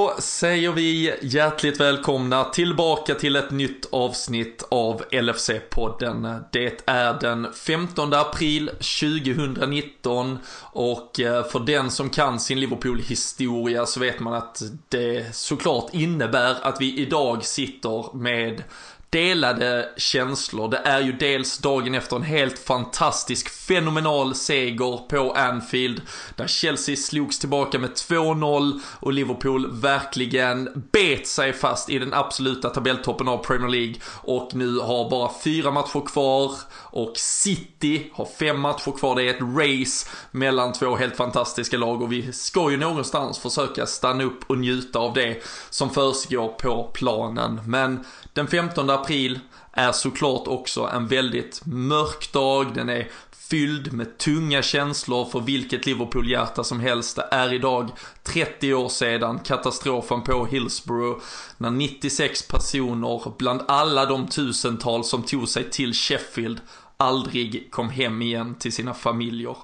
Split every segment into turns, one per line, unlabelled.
Så säger vi hjärtligt välkomna tillbaka till ett nytt avsnitt av LFC-podden. Det är den 15 april 2019 och eh, för den som kan sin Liverpool-historia så vet man att det såklart innebär att vi idag sitter med delade känslor. Det är ju dels dagen efter en helt fantastisk, fenomenal seger på Anfield. Där Chelsea slogs tillbaka med 2-0 och Liverpool verkligen bet sig fast i den absoluta tabelltoppen av Premier League. Och nu har bara fyra matcher kvar och City har fem matcher kvar. Det är ett race mellan två helt fantastiska lag och vi ska ju någonstans försöka stanna upp och njuta av det som försiggår på planen. Men den 15 april är såklart också en väldigt mörk dag. Den är fylld med tunga känslor för vilket Liverpool-hjärta som helst. Det är idag 30 år sedan katastrofen på Hillsborough när 96 personer bland alla de tusentals som tog sig till Sheffield aldrig kom hem igen till sina familjer.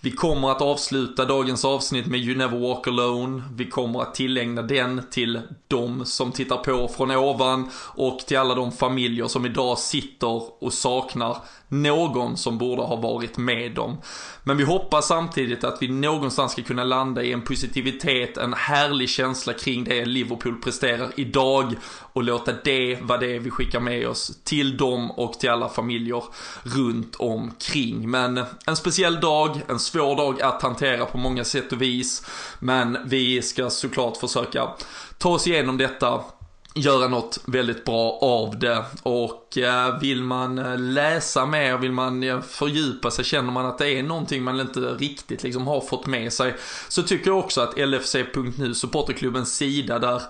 Vi kommer att avsluta dagens avsnitt med You Never Walk Alone. Vi kommer att tillägna den till de som tittar på från ovan och till alla de familjer som idag sitter och saknar någon som borde ha varit med dem. Men vi hoppas samtidigt att vi någonstans ska kunna landa i en positivitet, en härlig känsla kring det Liverpool presterar idag och låta det vara det vi skickar med oss till dem och till alla familjer runt omkring. Men en speciell dag, en svår dag att hantera på många sätt och vis. Men vi ska såklart försöka ta oss igenom detta göra något väldigt bra av det. Och eh, vill man eh, läsa mer, vill man eh, fördjupa sig, känner man att det är någonting man inte riktigt liksom har fått med sig. Så tycker jag också att LFC.nu, supporterklubbens sida där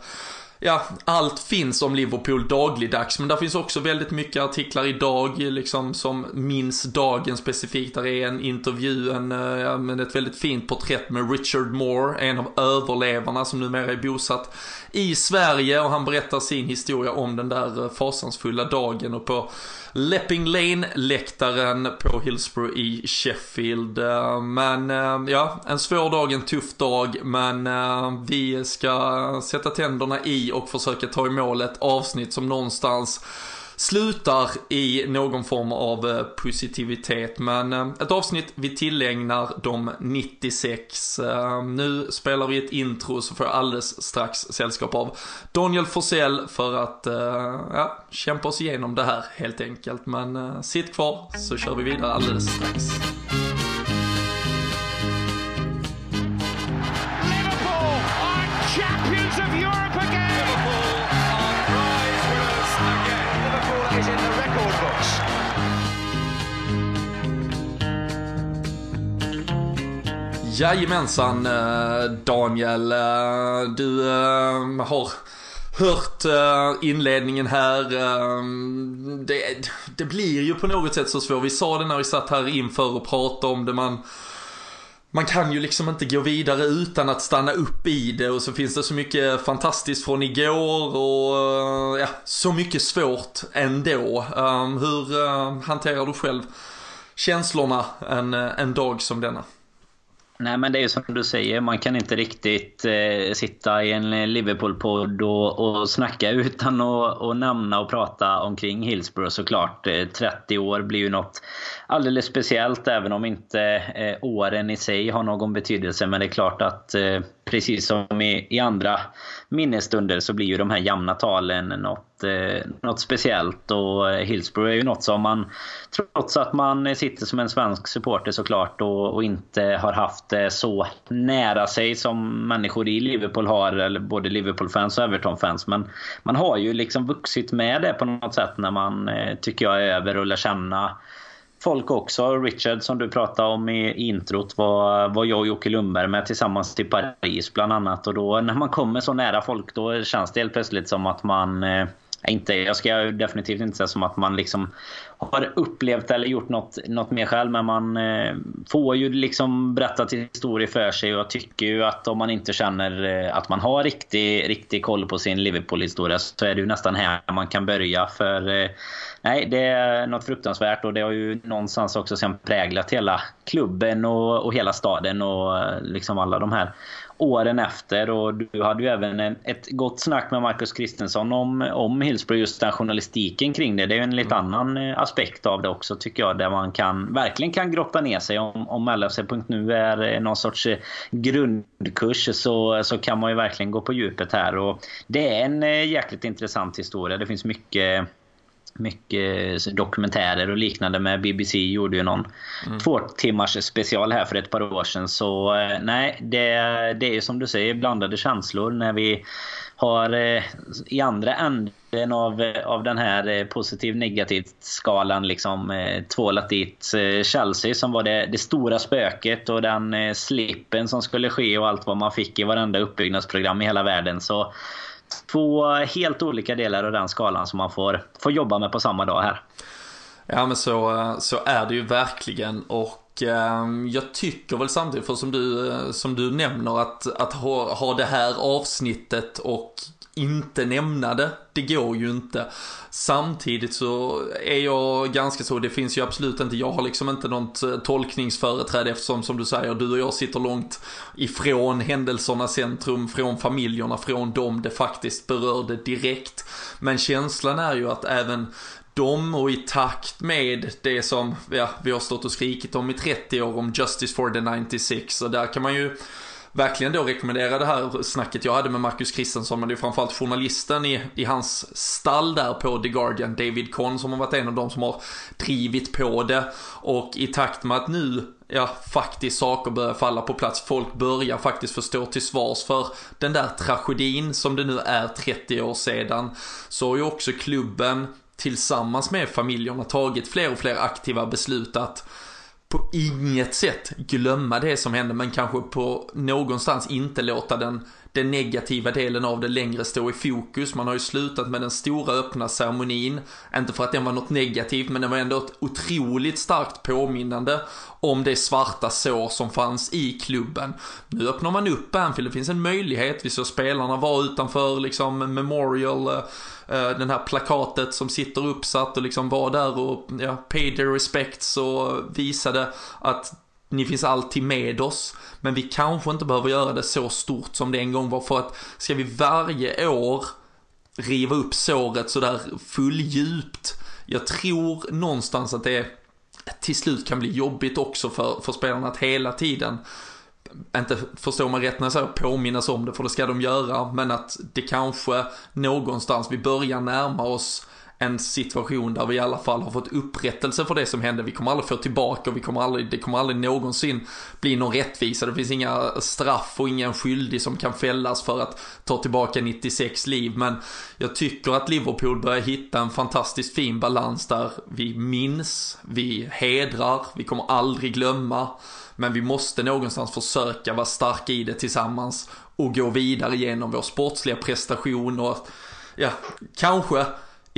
ja, allt finns om Liverpool dagligdags, men där finns också väldigt mycket artiklar idag, liksom som minns dagen specifikt. Där är en intervju, en, eh, ja, men ett väldigt fint porträtt med Richard Moore, en av överlevarna som numera är bosatt i Sverige och han berättar sin historia om den där eh, fasansfulla dagen och på Lepping Lane-läktaren på Hillsborough i Sheffield. Eh, men eh, ja, en svår dag, en tuff dag, men eh, vi ska sätta tänderna i och försöka ta i mål ett avsnitt som någonstans slutar i någon form av eh, positivitet. Men eh, ett avsnitt vi tillägnar de 96. Eh, nu spelar vi ett intro så får jag alldeles strax sällskap av Daniel Forsell för att ja, kämpa oss igenom det här helt enkelt. Men sitt kvar så kör vi vidare alldeles strax. Jajamensan eh, Daniel, eh, du eh, har hört inledningen här. Det, det blir ju på något sätt så svårt. Vi sa det när vi satt här inför och pratade om det. Man, man kan ju liksom inte gå vidare utan att stanna upp i det och så finns det så mycket fantastiskt från igår och ja, så mycket svårt ändå. Hur hanterar du själv känslorna en, en dag som denna?
Nej men det är ju som du säger, man kan inte riktigt eh, sitta i en eh, Liverpool-podd och, och snacka utan att och nämna och prata omkring Hillsborough såklart. Eh, 30 år blir ju något alldeles speciellt även om inte eh, åren i sig har någon betydelse. Men det är klart att eh, precis som i, i andra minnesstunder så blir ju de här jämna talen något, Eh, något speciellt. Och eh, Hillsborough är ju något som man, trots att man sitter som en svensk supporter såklart och, och inte har haft det så nära sig som människor i Liverpool har, eller både Liverpool-fans och Everton-fans. Men man har ju liksom vuxit med det på något sätt när man, tycker jag, är över och lär känna folk också. Richard som du pratade om i introt var, var jag och Jocke Lundberg med tillsammans till Paris bland annat. Och då när man kommer så nära folk då känns det helt plötsligt som att man eh, inte, jag ska definitivt inte säga som att man liksom har upplevt eller gjort något, något mer själv. Men man eh, får ju liksom berättat historier för sig. Och jag tycker ju att om man inte känner eh, att man har riktig, riktig koll på sin Liverpool-historia så är det ju nästan här man kan börja. För eh, nej, det är något fruktansvärt och det har ju någonstans också sen präglat hela klubben och, och hela staden och eh, liksom alla de här åren efter. Och du hade ju även ett gott snack med Marcus Kristensson om, om Hillsborough, just den journalistiken kring det. Det är ju en lite mm. annan eh, aspekt av det också tycker jag. Där man kan, verkligen kan grotta ner sig. Om, om LFC.nu är någon sorts grundkurs så, så kan man ju verkligen gå på djupet här. Och det är en jäkligt intressant historia. Det finns mycket mycket dokumentärer och liknande med BBC gjorde ju någon mm. två timmars special här för ett par år sedan. Så eh, nej, det, det är som du säger blandade känslor när vi har eh, i andra änden av, av den här eh, positiv negativt skalan liksom tvålat dit Chelsea som var det, det stora spöket och den slippen som skulle ske och allt vad man fick i varenda uppbyggnadsprogram i hela världen. Så två helt olika delar av den skalan som man får, får jobba med på samma dag här.
Ja men så, så är det ju verkligen och eh, jag tycker väl samtidigt, för som du, eh, som du nämner, att, att ha, ha det här avsnittet och inte nämna det, det går ju inte. Samtidigt så är jag ganska så, det finns ju absolut inte, jag har liksom inte något eh, tolkningsföreträde eftersom som du säger, du och jag sitter långt ifrån händelsernas centrum, från familjerna, från dem det faktiskt berörde direkt. Men känslan är ju att även de och i takt med det som ja, vi har stått och skrikit om i 30 år om Justice for the 96 och där kan man ju verkligen då rekommendera det här snacket jag hade med Marcus Kristensson, men det är framförallt journalisten i, i hans stall där på The Guardian, David Conn, som har varit en av de som har drivit på det. Och i takt med att nu ja, faktiskt saker börjar falla på plats. Folk börjar faktiskt förstå till svars för den där tragedin som det nu är 30 år sedan. Så har ju också klubben tillsammans med familjerna tagit fler och fler aktiva beslut att på inget sätt glömma det som hände men kanske på någonstans inte låta den, den negativa delen av det längre stå i fokus. Man har ju slutat med den stora öppna ceremonin. Inte för att den var något negativt men den var ändå ett otroligt starkt påminnande om det svarta sår som fanns i klubben. Nu öppnar man upp Anfield, det finns en möjlighet. Vi såg spelarna vara utanför liksom Memorial Eh, den här plakatet som sitter uppsatt och liksom var där och ja, pay their respects och visade att ni finns alltid med oss. Men vi kanske inte behöver göra det så stort som det en gång var för att ska vi varje år riva upp såret sådär fulldjupt. Jag tror någonstans att det till slut kan bli jobbigt också för, för spelarna att hela tiden inte förstår man rätt när jag säger påminnas om det, för det ska de göra, men att det kanske någonstans, vi börjar närma oss en situation där vi i alla fall har fått upprättelse för det som hände. Vi kommer aldrig få tillbaka och vi kommer aldrig, det kommer aldrig någonsin bli någon rättvisa. Det finns inga straff och ingen skyldig som kan fällas för att ta tillbaka 96 liv. Men jag tycker att Liverpool börjar hitta en fantastiskt fin balans där vi minns, vi hedrar, vi kommer aldrig glömma. Men vi måste någonstans försöka vara starka i det tillsammans och gå vidare genom vår sportsliga prestation och ja, kanske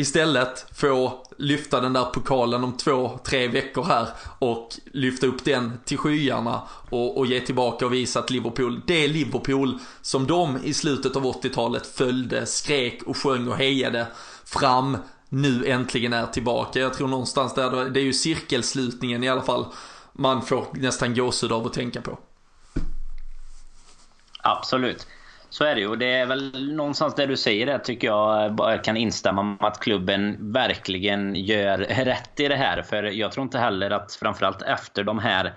istället få lyfta den där pokalen om två, tre veckor här och lyfta upp den till skyarna och, och ge tillbaka och visa att Liverpool, det är Liverpool som de i slutet av 80-talet följde, skrek och sjöng och hejade fram nu äntligen är tillbaka. Jag tror någonstans där, det är ju cirkelslutningen i alla fall man får nästan gåshud av att tänka på.
Absolut. Så är det ju. Det är väl någonstans det du säger där tycker jag bara kan instämma med att klubben verkligen gör rätt i det här. För jag tror inte heller att framförallt efter de här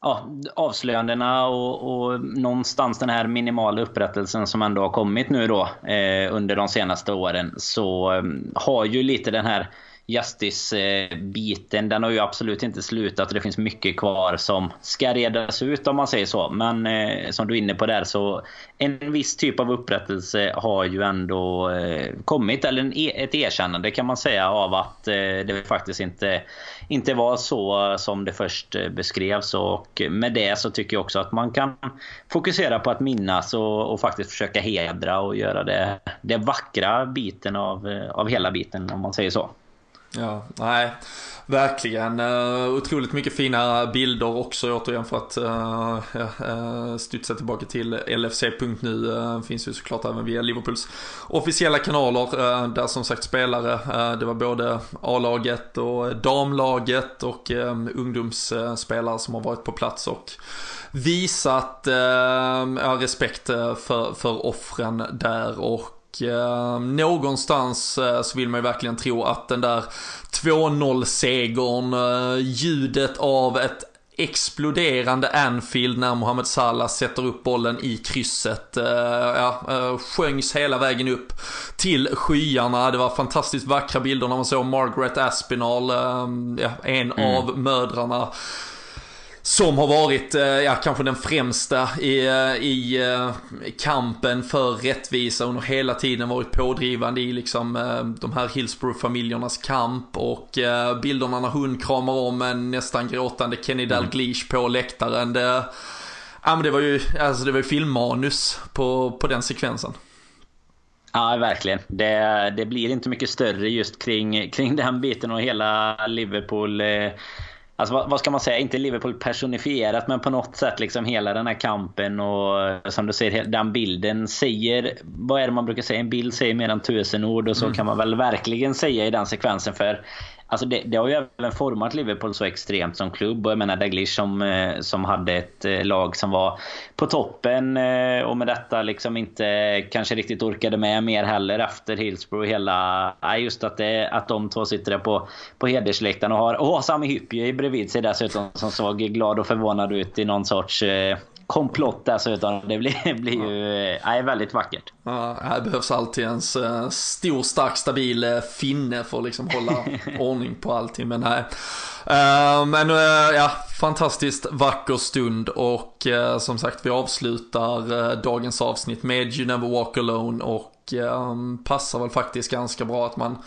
ja, avslöjandena och, och någonstans den här minimala upprättelsen som ändå har kommit nu då eh, under de senaste åren så eh, har ju lite den här Justice-biten, den har ju absolut inte slutat. Det finns mycket kvar som ska redas ut om man säger så. Men eh, som du är inne på där så en viss typ av upprättelse har ju ändå eh, kommit. Eller en, e, ett erkännande kan man säga av att eh, det faktiskt inte, inte var så eh, som det först eh, beskrevs. Och med det så tycker jag också att man kan fokusera på att minnas och, och faktiskt försöka hedra och göra det, det vackra biten av, eh, av hela biten om man säger så.
Ja, nej, verkligen. Uh, otroligt mycket fina bilder också återigen för att uh, uh, studsa tillbaka till LFC.nu. Uh, finns ju såklart även via Liverpools officiella kanaler uh, där som sagt spelare, det var både A-laget och damlaget och ungdomsspelare som har varit på plats och visat respekt för, för offren där och eh, någonstans eh, så vill man ju verkligen tro att den där 2-0 segern, eh, ljudet av ett exploderande Anfield när Mohamed Salah sätter upp bollen i krysset. Uh, ja, uh, sjöngs hela vägen upp till skyarna. Det var fantastiskt vackra bilder när man såg Margaret Aspinall, uh, ja, en mm. av mödrarna som har varit, eh, ja, kanske den främsta i, eh, i eh, kampen för rättvisa under hela tiden varit pådrivande i liksom de här Hillsborough-familjernas kamp och bilderna när hon kramar om en nästan gråtande Kenny mm. Dalglish på läktaren. Det, ja, men det var ju alltså det var filmmanus på, på den sekvensen.
Ja, verkligen. Det, det blir inte mycket större just kring, kring den biten och hela Liverpool. Alltså vad, vad, ska man säga? Inte Liverpool personifierat men på något sätt liksom hela den här kampen och som du säger den bilden säger... Vad är det man brukar säga? En bild säger mer än tusen ord och så mm. kan man väl verkligen säga i den sekvensen för Alltså det, det, har ju även format Liverpool så extremt som klubb. Och jag menar Daglish som, eh, som hade ett eh, lag som var på toppen eh, och med detta liksom inte kanske riktigt orkade med mer heller efter Hillsborough. Hela, just att, det, att de två sitter där på, på hedersläktaren och har oh, Sami Hyppie bredvid sig dessutom som såg glad och förvånad ut i någon sorts komplott dessutom. Det blir, blir ju nej, väldigt vackert.
Ja, det behövs alltid en stor, stark, stabil eh, finne för att liksom hålla ordning på allting. Men nej. Men ja, fantastiskt vacker stund och som sagt vi avslutar dagens avsnitt med You Never Walk Alone och passar väl faktiskt ganska bra att man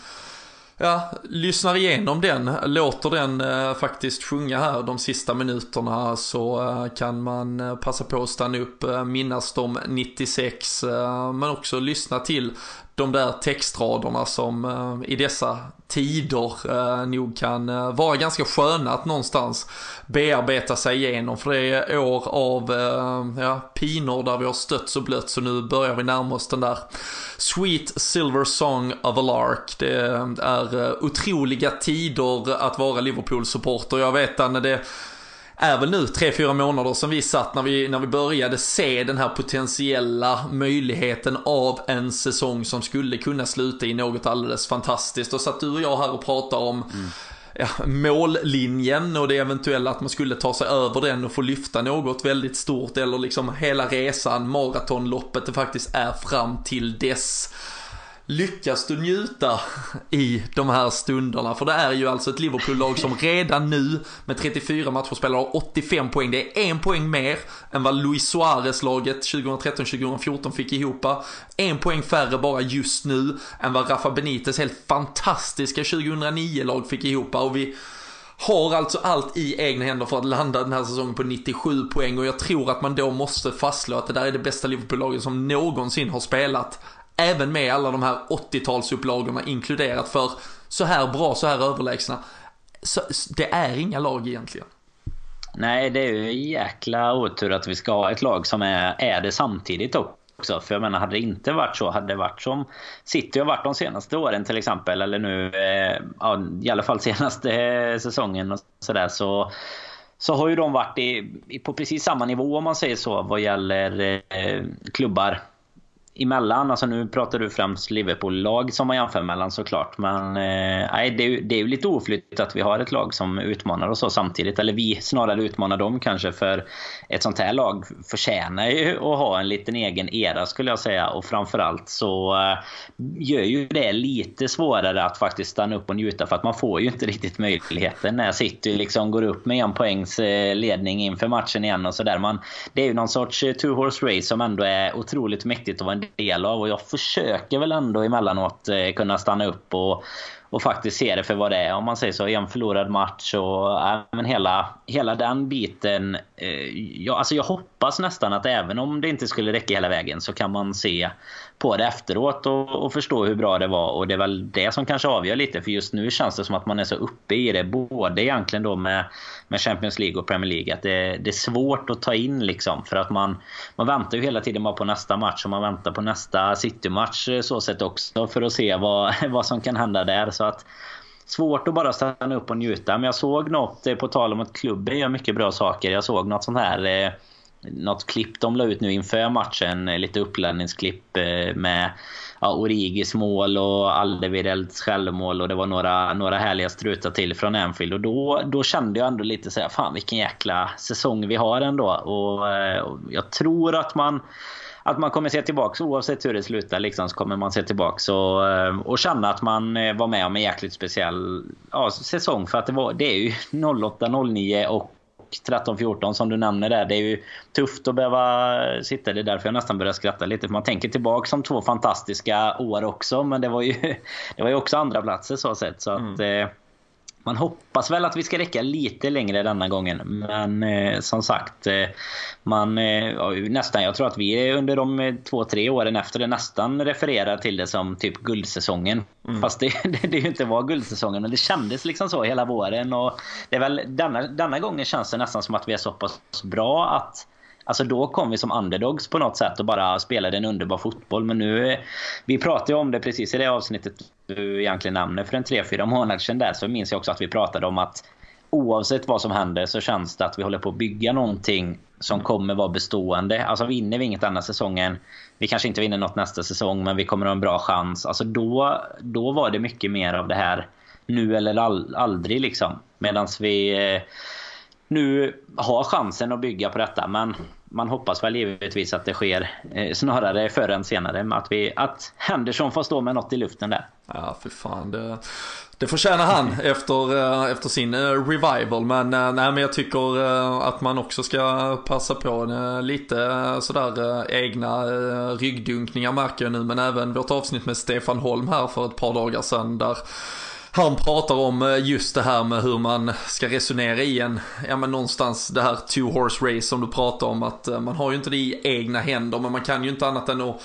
ja, lyssnar igenom den, låter den eh, faktiskt sjunga här de sista minuterna så eh, kan man eh, passa på att stanna upp, eh, minnas de 96 eh, men också lyssna till de där textraderna som eh, i dessa tider eh, nog kan eh, vara ganska sköna att någonstans bearbeta sig igenom. För det är år av eh, ja, pinor där vi har stötts och blött så nu börjar vi närma oss den där Sweet Silver Song of a Lark. Det eh, är eh, otroliga tider att vara Liverpool-supporter. Jag vet när det är väl nu 3-4 månader som vi satt när vi, när vi började se den här potentiella möjligheten av en säsong som skulle kunna sluta i något alldeles fantastiskt. Och satt du och jag här och pratade om mm. Ja, mållinjen och det eventuella att man skulle ta sig över den och få lyfta något väldigt stort eller liksom hela resan, maratonloppet det faktiskt är fram till dess. Lyckas du njuta i de här stunderna? För det är ju alltså ett Liverpool-lag som redan nu med 34 matcher spelar har 85 poäng. Det är en poäng mer än vad Luis Suarez-laget 2013-2014 fick ihop. En poäng färre bara just nu än vad Rafa Benites helt fantastiska 2009-lag fick ihop. Och vi har alltså allt i egna händer för att landa den här säsongen på 97 poäng och jag tror att man då måste fastslå att det där är det bästa Liverpool-laget som någonsin har spelat Även med alla de här 80-talsupplagorna inkluderat för så här bra, så här överlägsna. Så, det är inga lag egentligen.
Nej, det är ju jäkla otur att vi ska ha ett lag som är, är det samtidigt också. För jag menar, hade det inte varit så, hade det varit som City har varit de senaste åren till exempel, eller nu, eh, ja, i alla fall senaste eh, säsongen och sådär, så så har ju de varit i, på precis samma nivå om man säger så vad gäller eh, klubbar emellan. Alltså nu pratar du främst Liverpool-lag som man jämför mellan såklart. Men eh, det, är, det är ju lite oflytt att vi har ett lag som utmanar oss så samtidigt. Eller vi snarare utmanar dem kanske. För ett sånt här lag förtjänar ju att ha en liten egen era skulle jag säga. Och framförallt så eh, gör ju det lite svårare att faktiskt stanna upp och njuta. För att man får ju inte riktigt möjligheten när City liksom går upp med en poängs eh, ledning inför matchen igen och sådär. Det är ju någon sorts eh, two horse race som ändå är otroligt mäktigt att vara en del av. Och jag försöker väl ändå emellanåt eh, kunna stanna upp och, och faktiskt se det för vad det är. Om man säger så, en förlorad match och äh, men hela, hela den biten. Eh, jag, alltså jag hoppas nästan att även om det inte skulle räcka hela vägen så kan man se på det efteråt och, och, förstå hur bra det var. Och det är väl det som kanske avgör lite. För just nu känns det som att man är så uppe i det. Både egentligen då med, med Champions League och Premier League. Att det, det är svårt att ta in liksom. För att man, man väntar ju hela tiden bara på nästa match. Och man väntar på nästa City-match eh, så sett också. För att se vad, vad som kan hända där. Så att svårt att bara stanna upp och njuta. Men jag såg något, eh, på tal om att klubben gör mycket bra saker. Jag såg något sånt här eh, något klipp de la ut nu inför matchen. Eh, lite uppladdningsklipp eh, med ja, Origis mål och Aldevirelds självmål och det var några, några härliga strutar till från Anfield. Och då, då kände jag ändå lite så här, fan vilken jäkla säsong vi har ändå. Och, eh, och jag tror att man att man kommer se tillbaka oavsett hur det slutar. Liksom, så kommer man se tillbaka och, och känna att man var med om en jäkligt speciell ja, säsong. För att det, var, det är ju 08-09 och 13-14 som du nämner där. Det är ju tufft att behöva sitta. Det är därför jag nästan börjar skratta lite. För man tänker tillbaka som två fantastiska år också. Men det var ju, det var ju också andra platser så sett. Så att, mm. Man hoppas väl att vi ska räcka lite längre denna gången. Men eh, som sagt, eh, man, eh, nästan, jag tror att vi under de eh, två, tre åren efter det nästan refererar till det som typ guldsäsongen. Mm. Fast det, det, det inte var guldsäsongen. Men det kändes liksom så hela våren. Och det är väl, denna, denna gången känns det nästan som att vi är så pass bra att Alltså då kom vi som underdogs på något sätt och bara spelade en underbar fotboll. Men nu, vi pratade ju om det precis i det avsnittet du egentligen nämner för en 3-4 månader sedan där. Så minns jag också att vi pratade om att oavsett vad som händer så känns det att vi håller på att bygga någonting som kommer vara bestående. Alltså vinner vi inget denna säsongen, vi kanske inte vinner något nästa säsong men vi kommer ha en bra chans. Alltså då, då var det mycket mer av det här nu eller all, aldrig liksom. Medan vi eh, nu har chansen att bygga på detta. Men man hoppas väl givetvis att det sker eh, snarare förr än senare. Att, vi, att Henderson får stå med något i luften där.
Ja, för fan. Det, det förtjänar han efter, eh, efter sin eh, revival. Men, eh, nej, men jag tycker att man också ska passa på lite sådär egna ryggdunkningar märker jag nu. Men även vårt avsnitt med Stefan Holm här för ett par dagar sedan. Där han pratar om eh, just det här med hur man ska resonera i en, ja men någonstans det här two horse race som du pratar om att eh, man har ju inte det i egna händer men man kan ju inte annat än att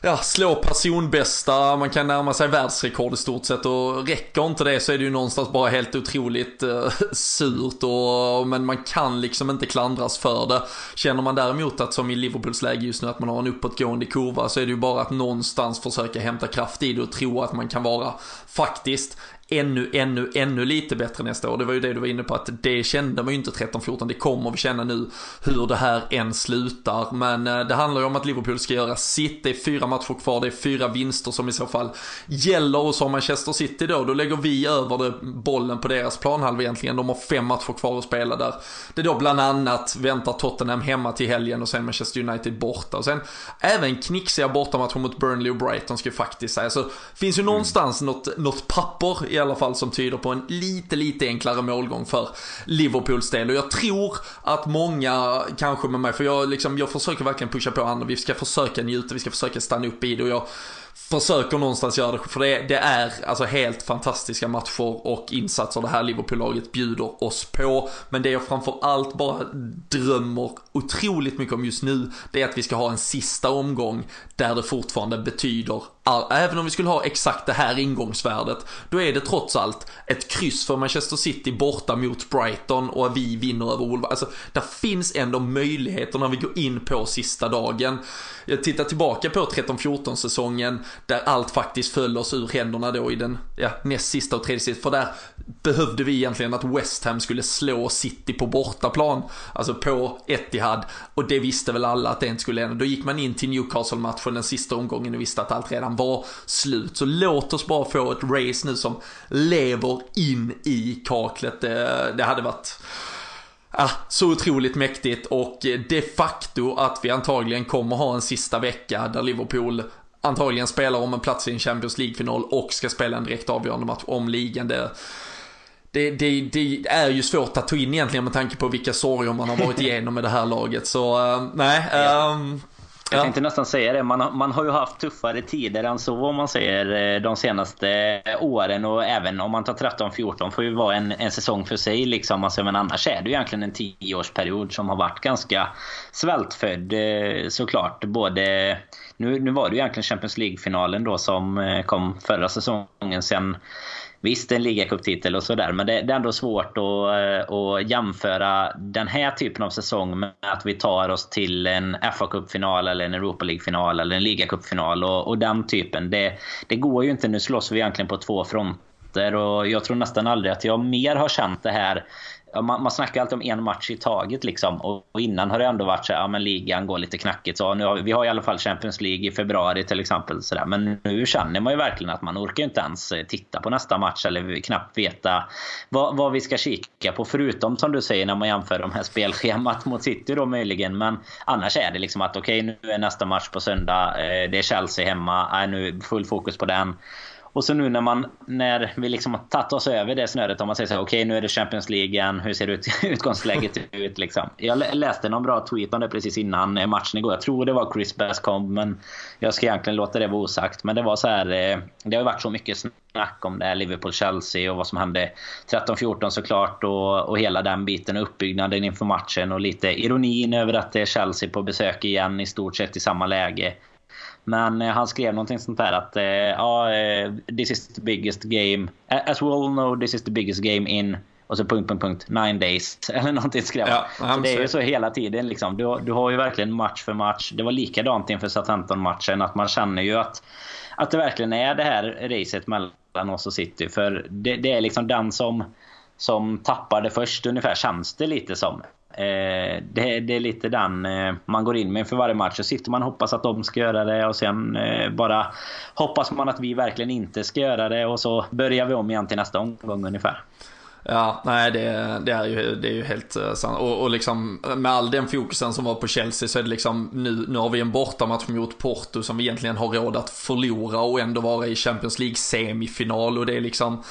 ja, slå personbästa, man kan närma sig världsrekord i stort sett och räcker inte det så är det ju någonstans bara helt otroligt eh, surt och, men man kan liksom inte klandras för det. Känner man däremot att som i Liverpools läge just nu att man har en uppåtgående kurva så är det ju bara att någonstans försöka hämta kraft i det och tro att man kan vara faktiskt ännu, ännu, ännu lite bättre nästa år. Det var ju det du var inne på att det kände man ju inte 13-14. Det kommer vi känna nu hur det här än slutar. Men eh, det handlar ju om att Liverpool ska göra sitt. Det är fyra matcher kvar. Det är fyra vinster som i så fall gäller. Och så har Manchester City då, då lägger vi över det, bollen på deras planhalva egentligen. De har fem matcher kvar att spela där. Det är då bland annat väntar Tottenham hemma till helgen och sen Manchester United borta. Och sen även knixiga bortamatcher mot Burnley och Brighton ska jag faktiskt säga. Så finns ju mm. någonstans något, något papper i alla fall som tyder på en lite, lite enklare målgång för Liverpools del. Och jag tror att många, kanske med mig, för jag, liksom, jag försöker verkligen pusha på andra, vi ska försöka njuta, vi ska försöka stanna upp i det och jag försöker någonstans göra det, för det, det, är alltså helt fantastiska matcher och insatser det här Liverpool-laget bjuder oss på. Men det jag framförallt bara drömmer otroligt mycket om just nu, det är att vi ska ha en sista omgång där det fortfarande betyder Även om vi skulle ha exakt det här ingångsvärdet, då är det trots allt ett kryss för Manchester City borta mot Brighton och vi vinner över Wolverhampton. Alltså, där finns ändå möjligheter när vi går in på sista dagen. Jag tittar tillbaka på 13-14 säsongen där allt faktiskt föll oss ur händerna då i den ja, näst sista och tredje sista. För där behövde vi egentligen att West Ham skulle slå City på bortaplan. Alltså på Etihad. Och det visste väl alla att det inte skulle hända. Då gick man in till Newcastle-matchen den sista omgången och visste att allt redan var slut. Så låt oss bara få ett race nu som lever in i kaklet. Det, det hade varit Ah, så otroligt mäktigt och de facto att vi antagligen kommer ha en sista vecka där Liverpool antagligen spelar om en plats i en Champions League-final och ska spela en direkt avgörande match om ligan. Det, det, det, det, är ju svårt att ta in egentligen med tanke på vilka sorger man har varit igenom med det här laget. Så uh, nej. Um,
jag tänkte nästan säga det. Man har, man har ju haft tuffare tider än så om man säger eh, de senaste åren. Och även om man tar 13-14 får ju vara en, en säsong för sig. Liksom. Alltså, men annars är det ju egentligen en tioårsperiod som har varit ganska svältfödd eh, såklart. Både, nu, nu var det ju egentligen Champions League-finalen då som eh, kom förra säsongen. Sen Visst, en ligacuptitel och sådär, men det, det, är ändå svårt att, eh, att jämföra den här typen av säsong med att vi tar oss till en fa Cup-final eller en Europa League-final eller en ligacupfinal och, och den typen. Det, det går ju inte. Nu slåss vi egentligen på två fronter. Och jag tror nästan aldrig att jag mer har känt det här man, man snackar alltid om en match i taget liksom. Och, och innan har det ändå varit så ja men ligan går lite knackigt. Så nu har, vi har i alla fall Champions League i februari till exempel. Så där. Men nu känner man ju verkligen att man orkar inte ens eh, titta på nästa match eller knappt veta vad, vad vi ska kika på. Förutom som du säger när man jämför de här spelschemat mot City då möjligen. Men annars är det liksom att okej okay, nu är nästa match på söndag. Eh, det är Chelsea hemma. Äh, nu full fokus på den. Och så nu när, man, när vi liksom har tagit oss över det snöret, om man säger så okej okay, nu är det Champions League igen, hur ser ut, utgångsläget ut liksom? Jag läste någon bra tweet om det precis innan eh, matchen igår. Jag tror det var Chris Bascom, men jag ska egentligen låta det vara osagt. Men det var så här, eh, det har varit så mycket snack om det här Liverpool-Chelsea och vad som hände 13-14 såklart och, och hela den biten och uppbyggnaden inför matchen och lite ironin över att det är Chelsea på besök igen i stort sett i samma läge. Men eh, han skrev någonting sånt där att eh, ja, eh, this is the biggest game. As we all know this is the biggest game in och så punkt, punkt, punkt, nine days. Eller någonting skrev ja, så Det är ju så hela tiden. Liksom. Du, du har ju verkligen match för match. Det var likadant inför Southampton-matchen. Att man känner ju att, att det verkligen är det här racet mellan oss och City. För det, det är liksom den som, som tappar det först ungefär, känns det lite som. Eh, det, det, är lite den eh, man går in med för varje match. Så sitter man och hoppas att de ska göra det och sen eh, bara hoppas man att vi verkligen inte ska göra det och så börjar vi om igen till nästa omgång ungefär.
Ja, nej det, det, är, ju, det är ju helt eh, sant. Och, och liksom med all den fokusen som var på Chelsea så är det liksom nu, nu har vi en bortamatch mot Porto som vi egentligen har råd att förlora och ändå vara i Champions League semifinal och det är liksom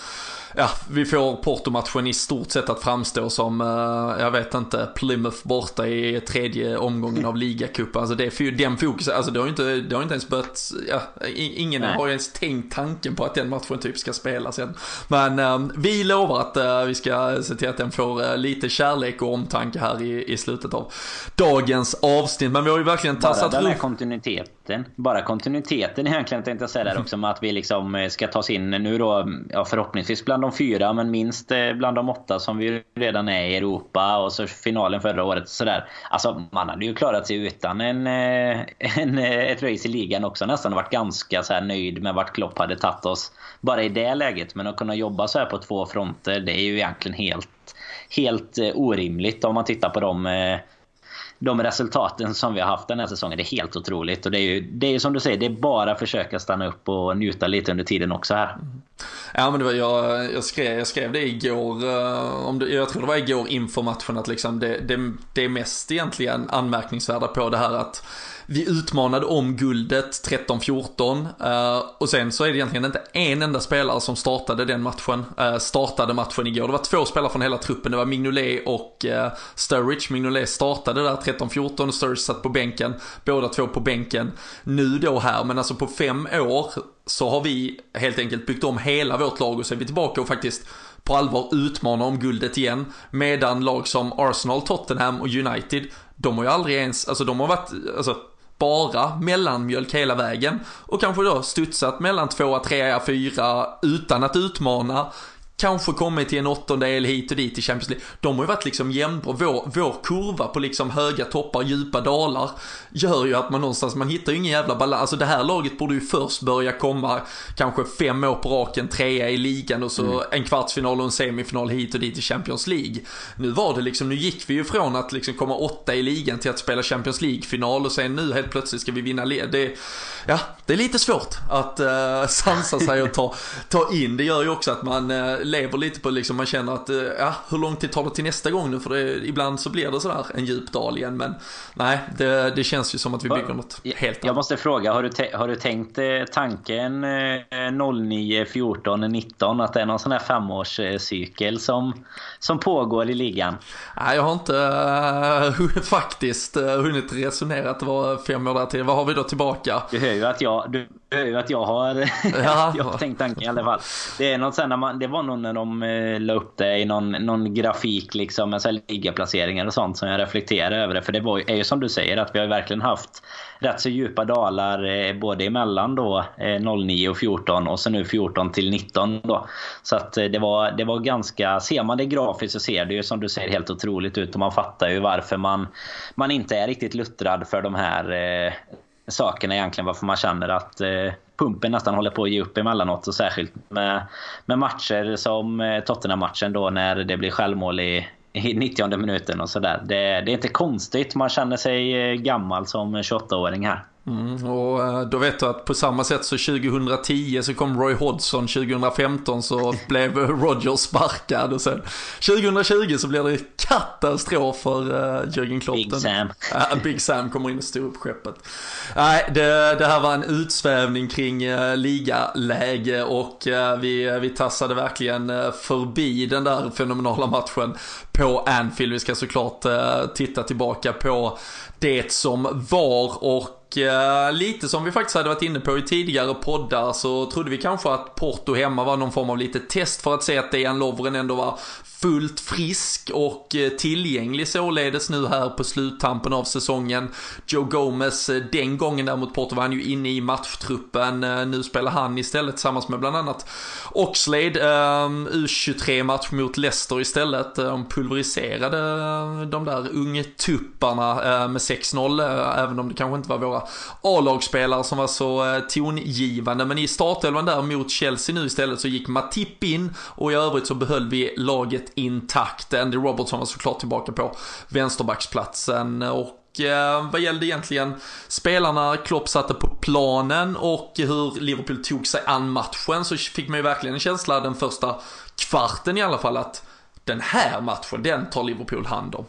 ja, vi får Porto-matchen i stort sett att framstå som, uh, jag vet inte, Plymouth borta i tredje omgången av ligacupen. Alltså det är den fokusen, alltså det har ju inte, det har inte ens börjat, ja, ingen Nej. har ens tänkt tanken på att den matchen typ ska spelas än. Men uh, vi lovar att uh, vi ska se till att den får lite kärlek och omtanke här i, i slutet av dagens avsnitt. Men vi har ju verkligen tassat
Bara den här kontinuiteten, bara kontinuiteten egentligen tänkte jag säga där också med att vi liksom ska ta oss in nu då, ja förhoppningsvis bland de fyra, men minst eh, bland de åtta som vi redan är i Europa. Och så finalen förra året. Sådär. Alltså, man hade ju klarat sig utan en, eh, en, eh, ett race i ligan också nästan. Och varit ganska så nöjd med vart Klopp hade tagit oss. Bara i det läget. Men att kunna jobba så här på två fronter, det är ju egentligen helt, helt orimligt om man tittar på de de resultaten som vi har haft den här säsongen. Det är helt otroligt. Och det är ju det är som du säger, det är bara att försöka stanna upp och njuta lite under tiden också här.
Ja men det var, jag, jag, skrev, jag skrev det igår, eh, om det, jag tror det var igår inför matchen att liksom det, det, det är mest egentligen anmärkningsvärda på det här att vi utmanade om guldet 13-14 uh, eh, och sen så är det egentligen inte en enda spelare som startade den matchen, uh, startade matchen igår. Det var två spelare från hela truppen, det var Mignolet och uh, Sturridge. Mignolet startade där 13-14 och Sturridge satt på bänken, båda två på bänken. Nu då här, men alltså på fem år så har vi helt enkelt byggt om hela vårt lag och så är vi tillbaka och faktiskt på allvar utmanar om guldet igen. Medan lag som Arsenal, Tottenham och United, de har ju aldrig ens, alltså de har varit, alltså bara mellanmjölk hela vägen. Och kanske då studsat mellan tvåa, trea, fyra utan att utmana kanske kommit till en åttondel hit och dit i Champions League. De har ju varit liksom jämnbra. Vår, vår kurva på liksom höga toppar, djupa dalar gör ju att man någonstans, man hittar ju ingen jävla balans. Alltså det här laget borde ju först börja komma kanske fem år på raken, trea i ligan och så mm. en kvartsfinal och en semifinal hit och dit i Champions League. Nu var det liksom, nu gick vi ju från att liksom komma åtta i ligan till att spela Champions League-final och sen nu helt plötsligt ska vi vinna det, ja, det är lite svårt att uh, sansa sig och ta, ta in. Det gör ju också att man uh, lever lite på liksom, man känner att, uh, ja, hur lång tid tar det till nästa gång nu? För det, ibland så blir det sådär en djup dal igen. Men nej, det, det känns ju som att vi bygger något helt annat.
Jag måste fråga, har du, har du tänkt tanken eh, 09, 14, 19 att det är någon sån här femårscykel som, som pågår i ligan?
Nej, jag har inte uh, faktiskt uh, hunnit resonera att det var fem år där till. Vad har vi då tillbaka?
Du hör ju att jag du hör ju att jag har, ja. jag har tänkt tanken i alla fall. Det, är något sen när man, det var nog när de eh, la upp det i någon, någon grafik liksom, med ligaplaceringar och sånt som jag reflekterar över det. För det var, är ju som du säger att vi har verkligen haft rätt så djupa dalar eh, både emellan då eh, 09 och 14 och så nu 14 till 19 då. Så att eh, det var, det var ganska, ser man det grafiskt så ser det ju som du säger helt otroligt ut och man fattar ju varför man, man inte är riktigt luttrad för de här sakerna egentligen varför man känner att eh, pumpen nästan håller på att ge upp emellanåt. Och särskilt med, med matcher som eh, Tottenham-matchen då när det blir självmål i, i 90 minuten och sådär. Det, det är inte konstigt. Man känner sig eh, gammal som 28-åring här.
Mm, och eh, då vet du att på samma sätt så 2010 så kom Roy Hodgson, 2015 så blev Roger sparkad och sen 2020 så blir det katastrof för uh, Jürgen Klopp.
Big Sam.
Uh, Big Sam kommer in och styr upp skeppet. Nej, det, det, här var en utsvävning kring uh, ligaläge och uh, vi, vi tassade verkligen förbi den där fenomenala matchen på Anfield. Vi ska såklart titta tillbaka på det som var och Eh, lite som vi faktiskt hade varit inne på i tidigare poddar så trodde vi kanske att Porto hemma var någon form av lite test för att se att Dejan Lovren ändå var fullt frisk och eh, tillgänglig således nu här på sluttampen av säsongen. Joe Gomez, eh, den gången däremot Porto var han ju inne i matchtruppen. Eh, nu spelar han istället tillsammans med bland annat Oxlade, U23-match mot Leicester istället. De pulveriserade de där ungtupparna med 6-0, även om det kanske inte var våra A-lagsspelare som var så tongivande. Men i startelvan där mot Chelsea nu istället så gick Matip in och i övrigt så behöll vi laget intakt. Andy Robertson var såklart tillbaka på vänsterbacksplatsen och eh, vad gällde egentligen spelarna Klopp satte på planen och hur Liverpool tog sig an matchen så fick man ju verkligen en känsla den första kvarten i alla fall att den här matchen, den tar Liverpool hand om.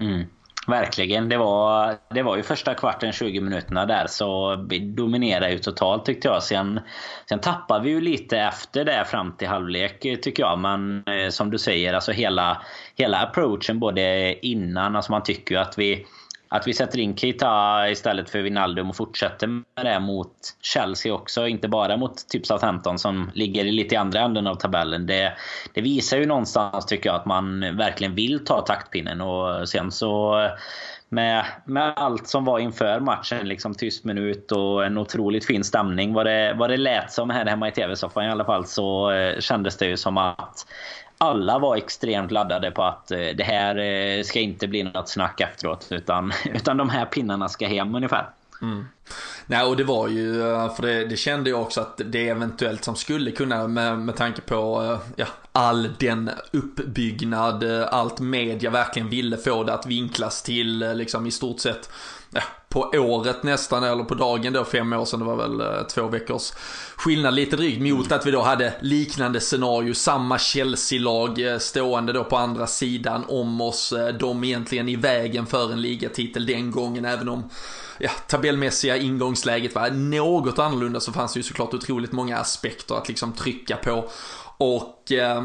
Mm. Verkligen. Det var, det var ju första kvarten, 20 minuterna där så vi dominerade ju totalt tyckte jag. Sen, sen tappade vi ju lite efter det fram till halvlek tycker jag. Men eh, som du säger, alltså hela, hela approachen både innan, alltså man tycker ju att vi att vi sätter in Keita istället för Wijnaldum och fortsätter med det mot Chelsea också. Inte bara mot typ Southampton som ligger lite i andra änden av tabellen. Det, det visar ju någonstans tycker jag att man verkligen vill ta taktpinnen. Och sen så med, med allt som var inför matchen. Liksom tyst minut och en otroligt fin stämning. Vad det, vad det lät som här hemma i tv-soffan i alla fall så eh, kändes det ju som att alla var extremt laddade på att eh, det här eh, ska inte bli något snack efteråt. Utan, utan de här pinnarna ska hem ungefär. Mm.
Nej, och det var ju, eh, för det, det, kände jag också att det eventuellt som skulle kunna med, med tanke på eh, ja, all den uppbyggnad, eh, allt media verkligen ville få det att vinklas till liksom i stort sett ja, på året nästan, eller på dagen då, fem år sedan, det var väl eh, två veckors skillnad. Lite drygt mot att vi då hade liknande scenario, samma Chelsea-lag eh, stående då på andra sidan om oss, eh, de egentligen i vägen för en ligatitel den gången, även om ja, tabellmässiga ingångsläget var något annorlunda så fanns det ju såklart otroligt många aspekter att liksom trycka på. Och eh,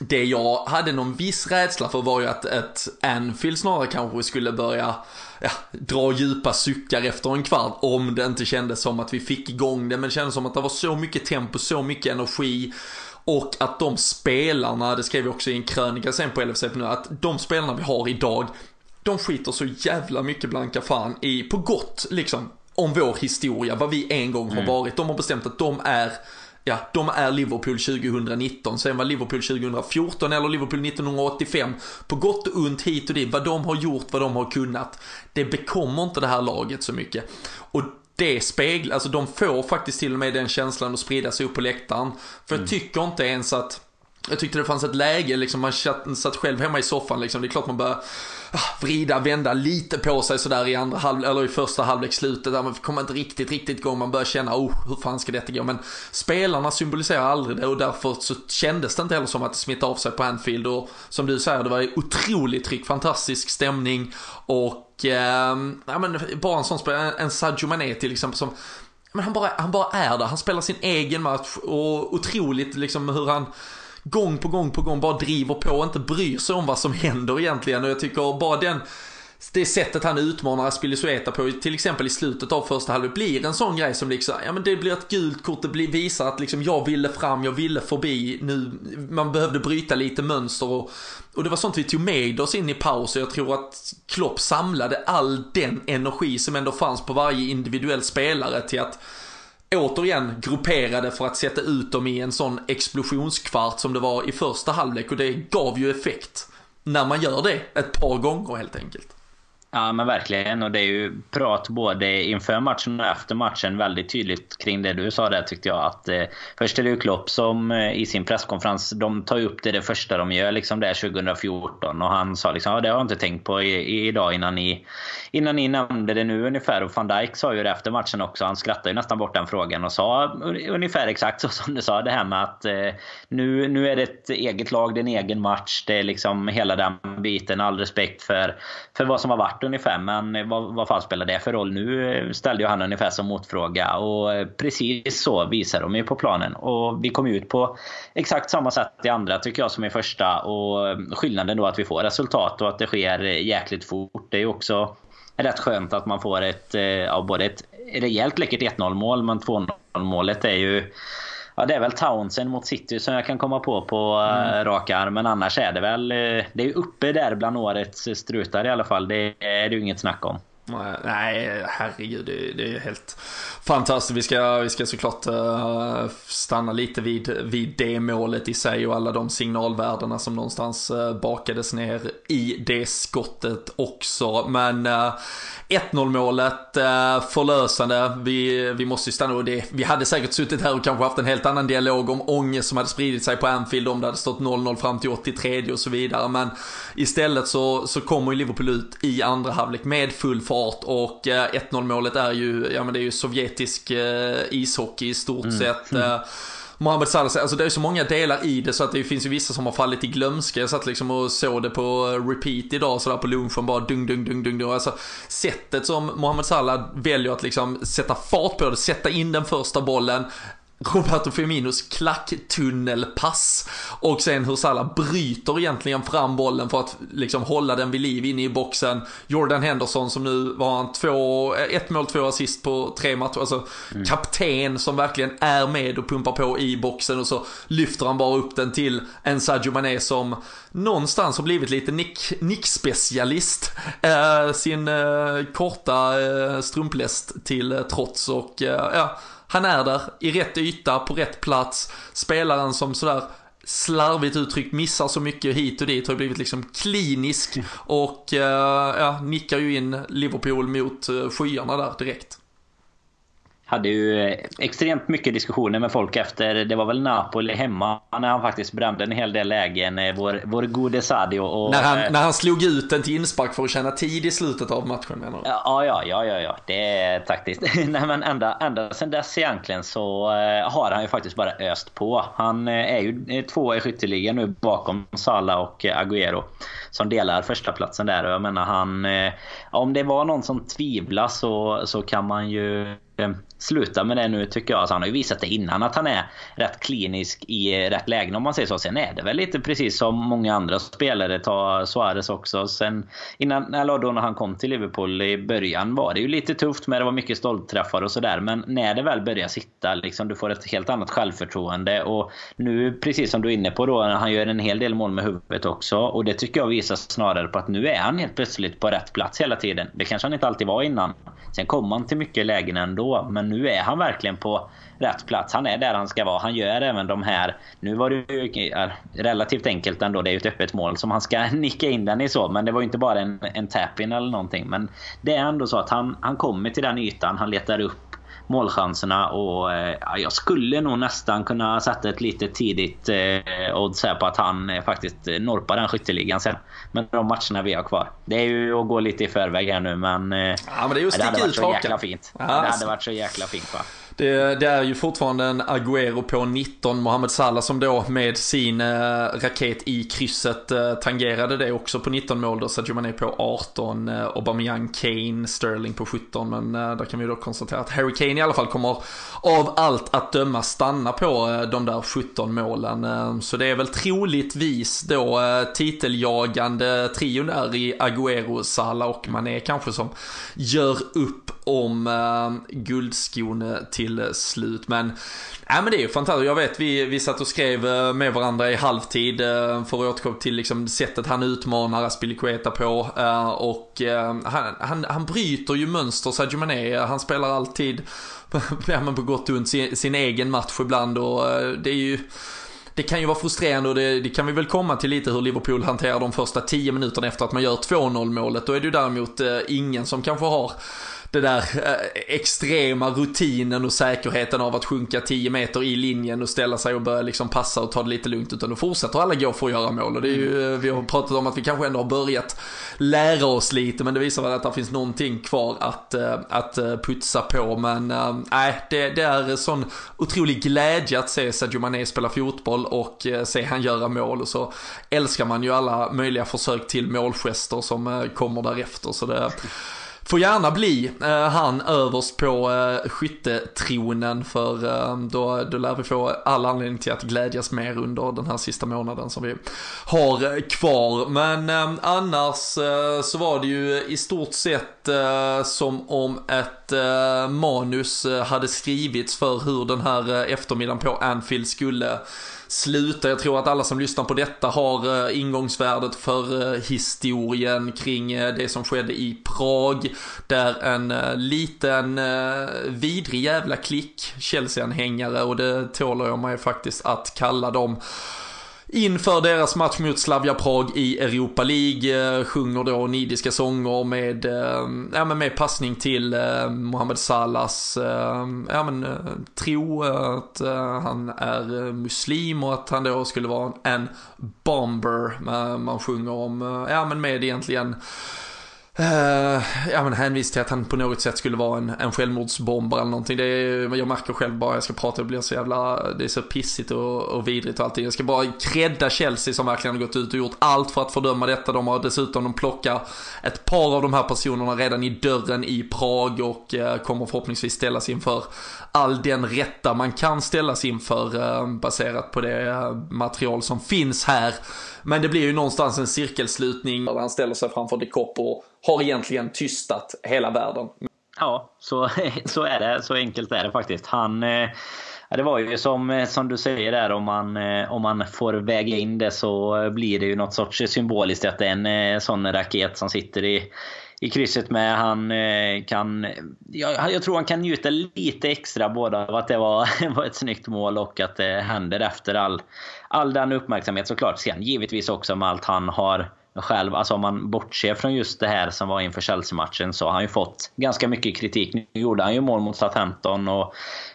det jag hade någon viss rädsla för var ju att ett Anfield snarare kanske skulle börja ja, dra djupa suckar efter en kvart om det inte kändes som att vi fick igång det. Men det kändes som att det var så mycket tempo, så mycket energi. Och att de spelarna, det skrev vi också i en krönika sen på LFC nu, att de spelarna vi har idag, de skiter så jävla mycket blanka fan i, på gott liksom, om vår historia, vad vi en gång har mm. varit. De har bestämt att de är ja, de är Liverpool 2019. Sen var Liverpool 2014 eller Liverpool 1985. På gott och ont hit och dit, vad de har gjort, vad de har kunnat. Det bekommer inte det här laget så mycket. Och det speglar, alltså de får faktiskt till och med den känslan att sprida sig upp på läktaren. För mm. jag tycker inte ens att jag tyckte det fanns ett läge, liksom, man satt själv hemma i soffan, liksom. det är klart man börjar Ah, vrida, vända lite på sig sådär i andra halv, eller i första halvlek slutet där. Man kommer inte riktigt, riktigt igång, man börjar känna, oh, hur fan ska detta gå? Men spelarna symboliserar aldrig det och därför så kändes det inte heller som att det smittade av sig på Anfield. Och som du säger, det var otroligt tryck, fantastisk stämning och, eh, ja men bara en sån spelare, en Sadio Mané till exempel som men han bara, han bara är där, han spelar sin egen match och otroligt liksom hur han gång på gång på gång bara driver på och inte bryr sig om vad som händer egentligen. Och jag tycker bara den det sättet han utmanar Aspilicueta på, till exempel i slutet av första halvlek, blir en sån grej som liksom, ja men det blir ett gult kort, det blir, visar att liksom jag ville fram, jag ville förbi, nu, man behövde bryta lite mönster och, och det var sånt vi tog med oss in i paus och jag tror att Klopp samlade all den energi som ändå fanns på varje individuell spelare till att återigen grupperade för att sätta ut dem i en sån explosionskvart som det var i första halvlek och det gav ju effekt när man gör det ett par gånger helt enkelt.
Ja men verkligen och det är ju prat både inför matchen och efter matchen väldigt tydligt kring det du sa där tyckte jag. Att, eh, först är det ju Klopp som eh, i sin presskonferens, de tar ju upp det det första de gör liksom där 2014 och han sa liksom ja, det har jag inte tänkt på i, i, idag innan ni, innan ni nämnde det nu ungefär. Och van Dijk sa ju det efter matchen också, han skrattade ju nästan bort den frågan och sa ungefär exakt så som du sa. Det här med att eh, nu, nu är det ett eget lag, det är en egen match, det är liksom hela den biten. All respekt för, för vad som har varit ungefär. Men vad, vad fan spelar det för roll? Nu eh, ställde ju han ungefär som motfråga. Och eh, precis så visar de ju på planen. Och vi kom ut på exakt samma sätt i andra tycker jag som i första. Och eh, skillnaden då att vi får resultat och att det sker jäkligt fort. Det är ju också rätt skönt att man får ett, ja, både ett rejält läckert 1-0 mål men 2-0 målet är ju Ja, det är väl Townsend mot City som jag kan komma på på eh, mm. rak arm. Men annars är det väl... Eh, det är uppe där bland årets strutar i alla fall. Det är det ju inget snack om.
Nej, herregud, det, det är helt fantastiskt. Vi ska, vi ska såklart eh, stanna lite vid, vid det målet i sig och alla de signalvärdena som någonstans eh, bakades ner i det skottet också. Men eh, 1-0 målet, förlösande. Vi, vi måste ju stanna och det. Vi hade säkert suttit här och kanske haft en helt annan dialog om ångest som hade spridit sig på Anfield om det hade stått 0-0 fram till 83 och så vidare. Men istället så, så kommer ju Liverpool ut i andra halvlek med full fart och 1-0 eh, målet är ju, ja men det är ju sovjetisk eh, ishockey i stort mm. sett. Mm. Mohamed Salah, alltså det är så många delar i det så att det finns ju vissa som har fallit i glömska. Jag satt liksom och såg det på repeat idag sådär på lunchen bara dung dung dung dung dung. Alltså sättet som Mohamed Salah väljer att liksom sätta fart på det, sätta in den första bollen, Roberto Firminos klacktunnelpass och sen hur Salah bryter egentligen fram bollen för att liksom hålla den vid liv inne i boxen. Jordan Henderson som nu var han två, ett mål, två assist på tre matcher. Alltså mm. kapten som verkligen är med och pumpar på i boxen och så lyfter han bara upp den till en Sadio Mané som någonstans har blivit lite nick, nick-specialist. Eh, sin eh, korta eh, strumpläst till eh, trots och eh, ja han är där i rätt yta, på rätt plats. Spelaren som sådär slarvigt uttryckt missar så mycket hit och dit har blivit liksom klinisk och eh, ja, nickar ju in Liverpool mot eh, skyarna där direkt
hade ju eh, extremt mycket diskussioner med folk efter, det var väl Napoli hemma, när han faktiskt brände en hel del lägen, eh, vår, vår gode Sadio. Och,
när, han, när han slog ut den till inspark för att tjäna tid i slutet av matchen menar
du? Ja, ja, ja, ja, ja. det är taktiskt. Nej men ända, ända sen dess egentligen så har han ju faktiskt bara öst på. Han är ju tvåa i skytteligan nu bakom Salah och Agüero som delar första platsen där. Och jag menar han... Eh, om det var någon som tvivlar så, så kan man ju eh, sluta med det nu tycker jag. Alltså, han har ju visat det innan att han är rätt klinisk i rätt lägen om man säger så. Sen är det väl lite precis som många andra spelare. Ta Suarez också. Sen innan, eller då när han kom till Liverpool i början var det ju lite tufft med det var mycket stolpträffar och sådär. Men när det väl börjar sitta liksom, du får ett helt annat självförtroende. Och nu precis som du är inne på då, han gör en hel del mål med huvudet också. Och det tycker jag visar snarare på att nu är han helt plötsligt på rätt plats hela tiden. Det kanske han inte alltid var innan. Sen kom han till mycket lägen ändå. Men nu är han verkligen på rätt plats. Han är där han ska vara. Han gör även de här... Nu var det ju eh, relativt enkelt ändå. Det är ju ett öppet mål som han ska nicka in den i så. Men det var ju inte bara en, en tap-in eller någonting. Men det är ändå så att han, han kommer till den ytan. Han letar upp målchanserna och eh, jag skulle nog nästan kunna sätta ett lite tidigt eh, odds här på att han eh, faktiskt norpar den skytteligan sen. Men de matcherna vi har kvar. Det är ju att gå lite i förväg här nu men... Eh,
ja men det är ju att sticka ut
så jäkla fint. Ja, det hade varit så jäkla fint va.
Det, det, är ju fortfarande en Agüero på 19, Mohamed Salah som då med sin eh, raket i krysset eh, tangerade det också på 19 mål då, Sadio Mané på 18, eh, Aubameyang, Kane, Sterling på 17, men eh, där kan vi då konstatera att Harry Kane i alla fall kommer av allt att döma stanna på de där 17 målen. Så det är väl troligtvis då titeljagande trion där i Agüero, Salah och Mané kanske som gör upp om eh, guldskon till slut. Men, äh, men det är ju fantastiskt. Jag vet, vi, vi satt och skrev eh, med varandra i halvtid eh, för att återkomma till liksom, sättet han utmanar Aspilicueta på. Eh, och eh, han, han, han bryter ju mönster, Sadio Mané. Han spelar alltid, ja, men på gott och ont, sin, sin egen match ibland och eh, det är ju det kan ju vara frustrerande och det, det, kan vi väl komma till lite hur Liverpool hanterar de första 10 minuterna efter att man gör 2-0 målet. Då är det ju däremot eh, ingen som kanske har det där eh, extrema rutinen och säkerheten av att sjunka 10 meter i linjen och ställa sig och börja liksom passa och ta det lite lugnt utan då fortsätter alla gå för att göra mål. Och det är ju, eh, vi har pratat om att vi kanske ändå har börjat lära oss lite men det visar väl att det finns någonting kvar att, eh, att putsa på. Men nej äh, det, det är sån otrolig glädje att se Sadio Mané spela fotboll och se han göra mål. Och så älskar man ju alla möjliga försök till målgester som kommer därefter. Så det Får gärna bli eh, han överst på eh, skyttetronen för eh, då, då lär vi få all anledning till att glädjas mer under den här sista månaden som vi har eh, kvar. Men eh, annars eh, så var det ju i stort sett eh, som om ett eh, manus eh, hade skrivits för hur den här eftermiddagen på Anfield skulle sluta. Jag tror att alla som lyssnar på detta har eh, ingångsvärdet för eh, historien kring eh, det som skedde i Prag. Där en liten vidrig jävla klick Chelsea-anhängare och det tålar jag mig faktiskt att kalla dem inför deras match mot Slavia Prag i Europa League. Eh, sjunger då nidiska sånger med, eh, ja, men med passning till eh, Mohamed Salahs ja, men, tro att han är muslim och att han då skulle vara en bomber. Man sjunger om, ja men med egentligen Uh, ja men hänvis till att han på något sätt skulle vara en, en självmordsbombare eller någonting. Det är, jag märker själv bara, jag ska prata, det blir så jävla, det är så pissigt och, och vidrigt och allting. Jag ska bara credda Chelsea som verkligen har gått ut och gjort allt för att fördöma detta. De har dessutom, de plockar ett par av de här personerna redan i dörren i Prag och uh, kommer förhoppningsvis ställas inför all den rätta man kan ställas inför uh, baserat på det material som finns här. Men det blir ju någonstans en cirkelslutning där han ställer sig framför de och har egentligen tystat hela världen.
Ja, så, så är det. Så enkelt är det faktiskt. Han... Eh, ja, det var ju som, eh, som du säger där, om man, eh, om man får väga in det så blir det ju något sorts symboliskt att det är en sån raket som sitter i, i krysset med. Han kan... Jag, jag tror han kan njuta lite extra både av att det var, var ett snyggt mål och att det händer efter all, all den uppmärksamhet såklart. Sen givetvis också med allt han har själv. Alltså om man bortser från just det här som var inför Chelsea-matchen så har han ju fått ganska mycket kritik. Nu gjorde han ju mål mot Southampton och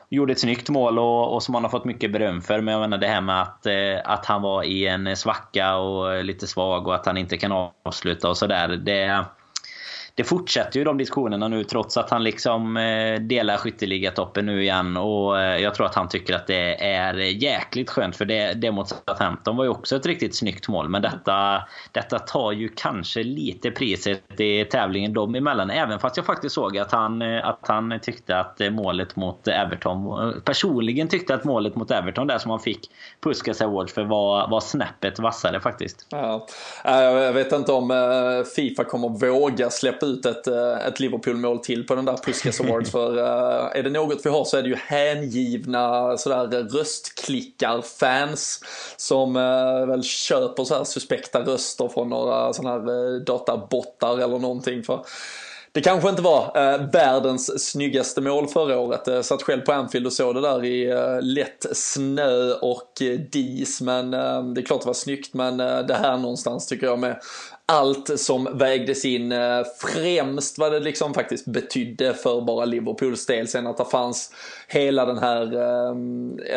gjorde ett snyggt mål och, och som han har fått mycket beröm för. Men jag menar det här med att, eh, att han var i en svacka och lite svag och att han inte kan avsluta och sådär. Det, det fortsätter ju de diskussionerna nu trots att han liksom eh, delar skytteligatoppen nu igen. Och eh, jag tror att han tycker att det är jäkligt skönt för det, det mot Southampton var ju också ett riktigt snyggt mål. Men detta, detta tar ju kanske lite priset i tävlingen dem emellan. Även fast jag faktiskt såg att han, eh, att han tyckte att målet mot Everton, personligen tyckte att målet mot Everton där som han fick Puskas Award för var, var snäppet vassare faktiskt.
Ja. Äh, jag vet inte om Fifa kommer våga släppa ut ett, eh, ett Liverpool-mål till på den där Puskas Awards. för uh, är det något vi har så är det ju hängivna sådär röstklickar-fans som uh, väl köper så här suspekta röster från några sådana här uh, databottar eller någonting. För det kanske inte var eh, världens snyggaste mål förra året. Jag satt själv på Anfield och såg det där i eh, lätt snö och eh, dis. Men eh, det är klart det var snyggt. Men det här någonstans tycker jag med allt som vägdes in, eh, främst vad det liksom faktiskt betydde för bara Liverpools del. Sen att det fanns hela den här eh,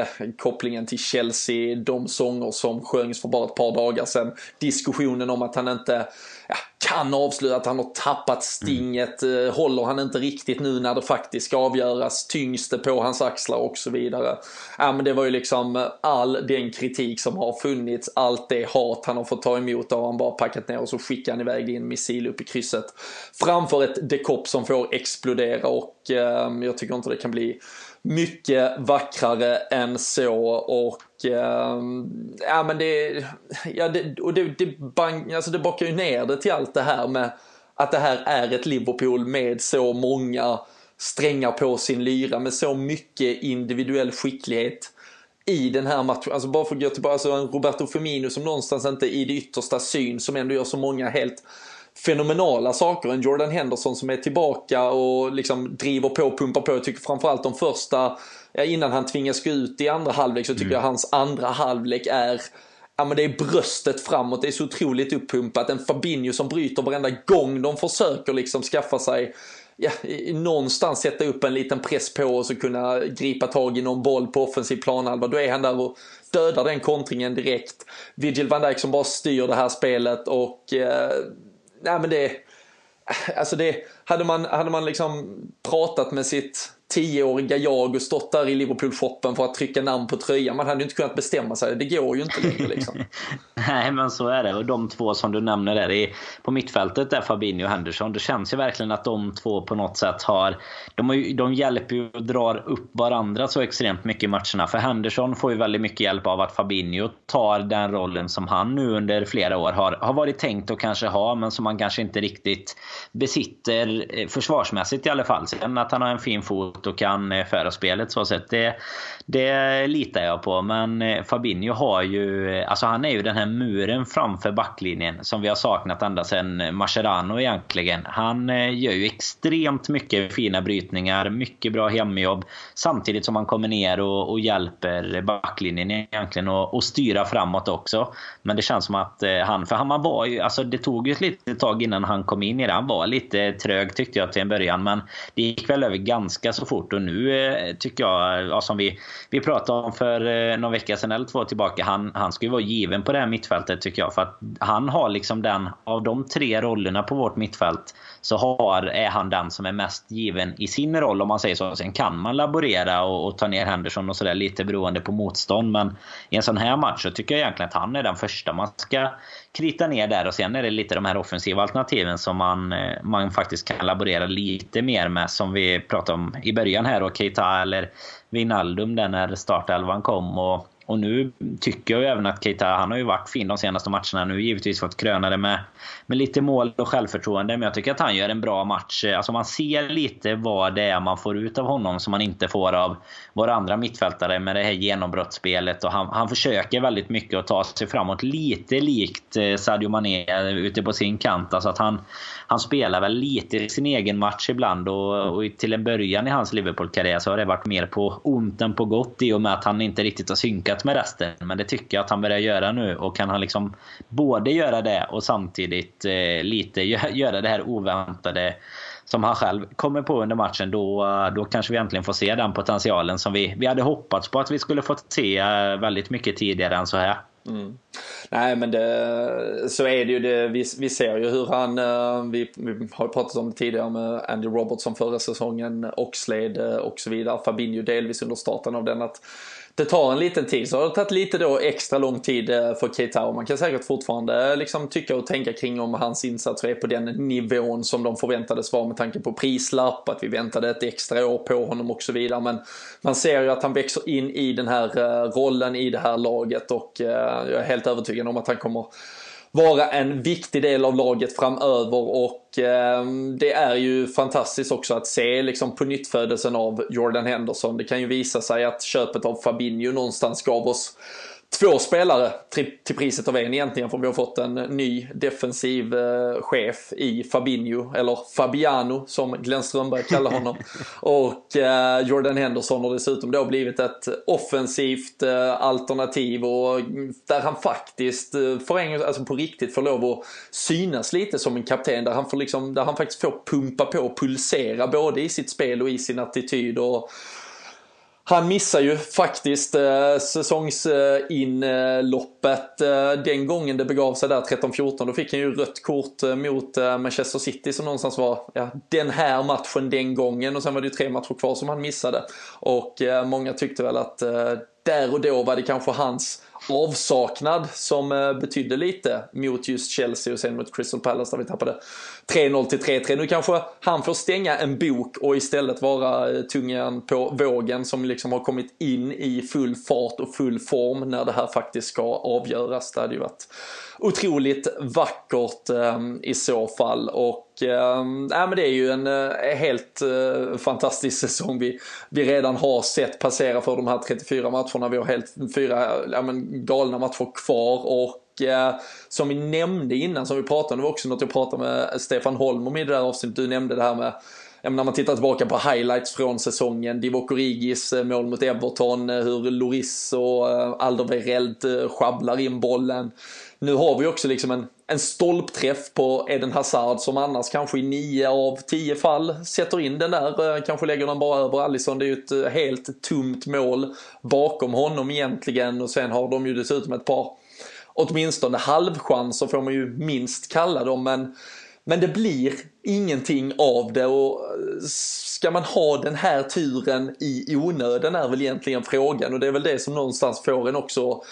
eh, kopplingen till Chelsea, de sånger som sjöngs för bara ett par dagar sedan. Diskussionen om att han inte kan avslöja att han har tappat stinget. Mm. Håller han inte riktigt nu när det faktiskt ska avgöras? Tyngs det på hans axlar och så vidare. Ja, men det var ju liksom all den kritik som har funnits, allt det hat han har fått ta emot har han bara packat ner och så skickar han iväg det en missil upp i krysset. Framför ett dekopp som får explodera och eh, jag tycker inte det kan bli mycket vackrare än så och eh, ja men det, ja det, och det, det, bang, alltså det bakar ju ner det till allt det här med att det här är ett Liverpool med så många strängar på sin lyra med så mycket individuell skicklighet i den här matchen. Alltså bara för att gå tillbaka, alltså en Roberto Firmino som någonstans inte i det yttersta syn som ändå gör så många helt fenomenala saker. En Jordan Henderson som är tillbaka och liksom driver på och pumpar på. Jag tycker framförallt de första innan han tvingas gå ut i andra halvlek så tycker mm. jag hans andra halvlek är Ja men det är bröstet framåt, det är så otroligt uppumpat. En Fabinho som bryter varenda gång de försöker liksom skaffa sig ja, någonstans sätta upp en liten press på och så kunna gripa tag i någon boll på offensiv planhalva. Då är han där och dödar den kontringen direkt. Vigil van Dijk som bara styr det här spelet och eh, nej men det, alltså det, hade man, hade man liksom pratat med sitt tioåriga jag och stått där i Liverpool-shoppen för att trycka namn på tröjan. Man hade ju inte kunnat bestämma sig. Det går ju inte längre liksom.
Nej, men så är det. Och de två som du nämner där i, på mittfältet, där Fabinho och Henderson. Det känns ju verkligen att de två på något sätt har... De, har ju, de hjälper ju och drar upp varandra så extremt mycket i matcherna. För Henderson får ju väldigt mycket hjälp av att Fabinho tar den rollen som han nu under flera år har, har varit tänkt att kanske ha, men som han kanske inte riktigt besitter eh, försvarsmässigt i alla fall. Sen att han har en fin fot emot och kan eh, föra spelet så sett. Det, det litar jag på. Men eh, Fabinho har ju... Eh, alltså han är ju den här muren framför backlinjen som vi har saknat ända sedan Mascherano egentligen. Han gör ju extremt mycket fina brytningar, mycket bra hemjobb. Samtidigt som han kommer ner och, och hjälper backlinjen egentligen och, och styra framåt också. Men det känns som att han... För han var ju... Alltså det tog ju ett litet tag innan han kom in i det. Han var lite trög tyckte jag till en början. Men det gick väl över ganska så fort. Och nu eh, tycker jag, ja, som vi, vi pratade om för eh, någon vecka sedan eller två tillbaka. Han, han ska ju vara given på det här mittfältet tycker jag. För att han har liksom den, av de tre rollerna på vårt mittfält så har, är han den som är mest given i sin roll om man säger så. Sen kan man laborera och, och ta ner Henderson och sådär lite beroende på motstånd. Men i en sån här match så tycker jag egentligen att han är den första man ska krita ner där. Och sen är det lite de här offensiva alternativen som man, eh, man faktiskt kan laborera lite mer med. Som vi pratade om i början här. Och Keita eller Wijnaldum där när startelvan kom. Och och nu tycker jag ju även att Keita, han har ju varit fin de senaste matcherna. Nu givetvis fått kröna det med, med lite mål och självförtroende. Men jag tycker att han gör en bra match. Alltså man ser lite vad det är man får ut av honom som man inte får av våra andra mittfältare med det här genombrottsspelet. Och han, han försöker väldigt mycket att ta sig framåt. Lite likt eh, Sadio Mané ute på sin kant. Alltså att han, han spelar väl lite i sin egen match ibland. Och, och till en början i hans Liverpool-karriär så har det varit mer på ont än på gott i och med att han inte riktigt har synkat med resten. Men det tycker jag att han börjar göra nu. Och kan han liksom både göra det och samtidigt eh, lite göra det här oväntade som han själv kommer på under matchen, då, då kanske vi äntligen får se den potentialen som vi, vi hade hoppats på att vi skulle fått se eh, väldigt mycket tidigare än så här.
Mm. Nej men det, så är det ju. Det, vi, vi ser ju hur han, eh, vi, vi har pratat om det tidigare med Andy Robertson förra säsongen, Oxlade eh, och så vidare. Fabinho delvis under starten av den. att det tar en liten tid. Så har det tagit lite då extra lång tid eh, för Keita och man kan säkert fortfarande eh, liksom tycka och tänka kring om hans insatser är på den nivån som de förväntades vara med tanke på prislapp, att vi väntade ett extra år på honom och så vidare. Men man ser ju att han växer in i den här eh, rollen i det här laget och jag är helt övertygad om att han kommer vara en viktig del av laget framöver och eh, det är ju fantastiskt också att se liksom på nyttfödelsen av Jordan Henderson. Det kan ju visa sig att köpet av Fabinho någonstans gav oss två spelare till, till priset av en egentligen för vi har fått en ny defensiv eh, chef i Fabinho, eller Fabiano som Glenn Strömberg kallar honom. och eh, Jordan Henderson har dessutom då blivit ett offensivt eh, alternativ och där han faktiskt för en, alltså på riktigt får lov att synas lite som en kapten där han, får liksom, där han faktiskt får pumpa på och pulsera både i sitt spel och i sin attityd. Och, han missar ju faktiskt eh, säsongsinloppet eh, den gången det begav sig där 13-14. Då fick han ju rött kort eh, mot eh, Manchester City som någonstans var ja, den här matchen den gången och sen var det ju tre matcher kvar som han missade. Och eh, många tyckte väl att eh, där och då var det kanske hans avsaknad som eh, betydde lite mot just Chelsea och sen mot Crystal Palace där vi tappade 3-0 till 3-3. Nu kanske han får stänga en bok och istället vara eh, tungan på vågen som liksom har kommit in i full fart och full form när det här faktiskt ska avgöras. Det hade ju varit otroligt vackert eh, i så fall. Och eh, men det är ju en eh, helt eh, fantastisk säsong vi, vi redan har sett passera för de här 34 matcherna. Vi har helt fyra ja, men, galna matcher kvar. och eh, som vi nämnde innan, som vi pratade om, det var också något jag pratade med Stefan Holm om i det där avsnittet. Du nämnde det här med när man tittar tillbaka på highlights från säsongen, Divock Origis eh, mål mot Everton, eh, hur Loris och eh, Alderweireld sjabblar in bollen. Nu har vi också liksom en, en stolpträff på Eden Hazard som annars kanske i nio av tio fall sätter in den där. Eh, kanske lägger den bara över Allison. Det är ju ett eh, helt tomt mål bakom honom egentligen och sen har de ju dessutom ett par åtminstone halvchanser får man ju minst kalla dem men men det blir ingenting av det och eh, ska man ha den här turen i onödan är väl egentligen frågan och det är väl det som någonstans får en också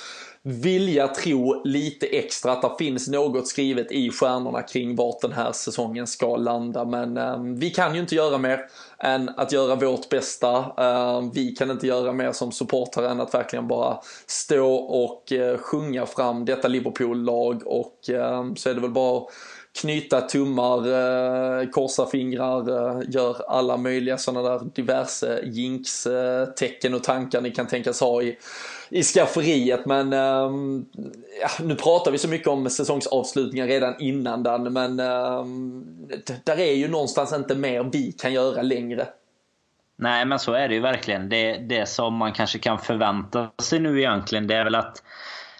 vilja tro lite extra att det finns något skrivet i stjärnorna kring vart den här säsongen ska landa. Men eh, vi kan ju inte göra mer än att göra vårt bästa. Eh, vi kan inte göra mer som supportrar än att verkligen bara stå och eh, sjunga fram detta Liverpool-lag och eh, så är det väl bara knyta tummar, eh, korsa fingrar, eh, gör alla möjliga sådana där diverse jinx-tecken eh, och tankar ni kan tänkas ha i, i skafferiet. Men ehm, ja, nu pratar vi så mycket om säsongsavslutningar redan innan den, men ehm, där är ju någonstans inte mer vi kan göra längre.
Nej, men så är det ju verkligen. Det, det som man kanske kan förvänta sig nu egentligen, det är väl att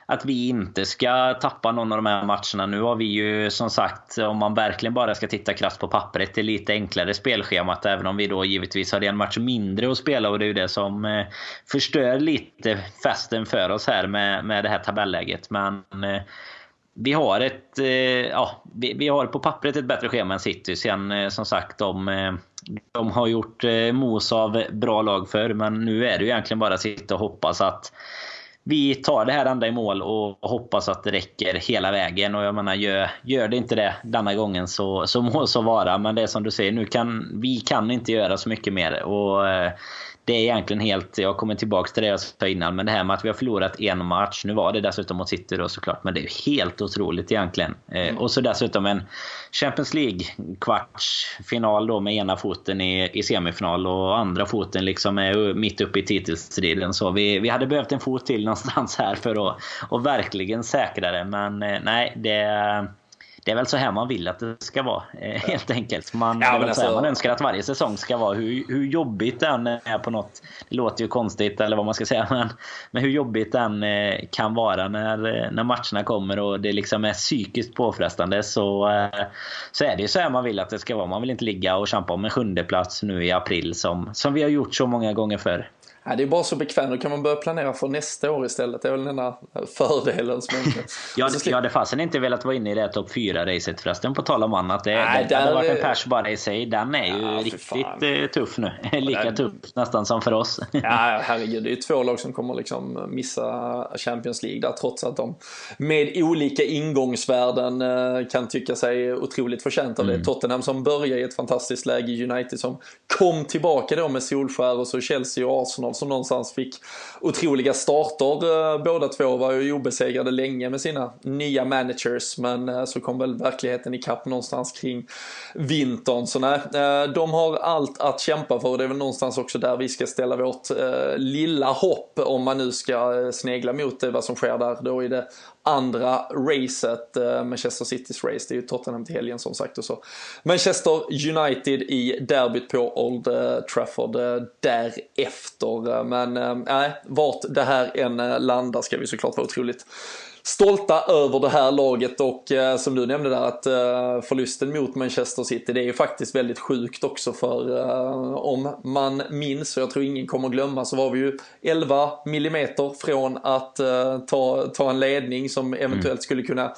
att vi inte ska tappa någon av de här matcherna. Nu har vi ju som sagt, om man verkligen bara ska titta krasst på pappret, det lite enklare spelschemat. Även om vi då givetvis har en match mindre att spela och det är ju det som eh, förstör lite festen för oss här med, med det här tabelläget. Men eh, vi har ett, eh, ja, vi, vi, har på pappret ett bättre schema än City. Sen som sagt, de, de har gjort mos av bra lag för men nu är det ju egentligen bara att sitta och hoppas att vi tar det här ända i mål och hoppas att det räcker hela vägen. Och jag menar, gör, gör det inte det denna gången så, så må så vara. Men det är som du säger, nu kan, vi kan inte göra så mycket mer. Och eh, det är egentligen helt, jag kommer tillbaka till det jag sa innan, men det här med att vi har förlorat en match. Nu var det dessutom mot City då såklart, men det är helt otroligt egentligen. Eh, mm. Och så dessutom en Champions League kvartsfinal då med ena foten i, i semifinal och andra foten liksom är mitt uppe i titelstriden. Så vi, vi hade behövt en fot till någonstans här för att och verkligen säkra det. Men eh, nej, det det är väl så här man vill att det ska vara eh, helt enkelt. Man, ja, det är väl alltså... man önskar att varje säsong ska vara. Hur, hur jobbigt den är på något... Det låter ju konstigt eller vad man ska säga. Men, men hur jobbigt den eh, kan vara när, när matcherna kommer och det liksom är psykiskt påfrestande så, eh, så är det ju så här man vill att det ska vara. Man vill inte ligga och kämpa om en sjunde plats nu i april som, som vi har gjort så många gånger förr.
Ja, det är bara så bekvämt, då kan man börja planera för nästa år istället. Det är väl den enda fördelen. Som
jag, jag hade fasen inte velat vara inne i det topp 4-racet förresten, på tal om annat. Det, Nej, det hade varit en pers bara i sig. Den är ju ja, riktigt. Eh, tuff nu. Lika tuff nästan som för oss.
ja, herregud. Det är ju två lag som kommer liksom missa Champions League där, trots att de med olika ingångsvärden eh, kan tycka sig otroligt förtjänta av det. Mm. Tottenham som börjar i ett fantastiskt läge, United som kom tillbaka då med Solskär och så Chelsea och Arsenal som någonstans fick otroliga starter. Eh, båda två var ju obesegrade länge med sina nya managers men eh, så kom väl verkligheten ikapp någonstans kring vintern. Så nej, eh, de har allt att kämpa för och det är väl någonstans också där vi ska ställa vårt lilla hopp om man nu ska snegla mot det vad som sker där då i det andra racet, Manchester Citys race, det är ju Tottenham till helgen som sagt och så. Manchester United i derbyt på Old Trafford därefter därefter. Men nej, vart det här än landar ska vi såklart vara otroligt stolta över det här laget och eh, som du nämnde där att eh, förlusten mot Manchester City det är ju faktiskt väldigt sjukt också för eh, om man minns och jag tror ingen kommer glömma så var vi ju 11 millimeter från att eh, ta, ta en ledning som eventuellt mm. skulle kunna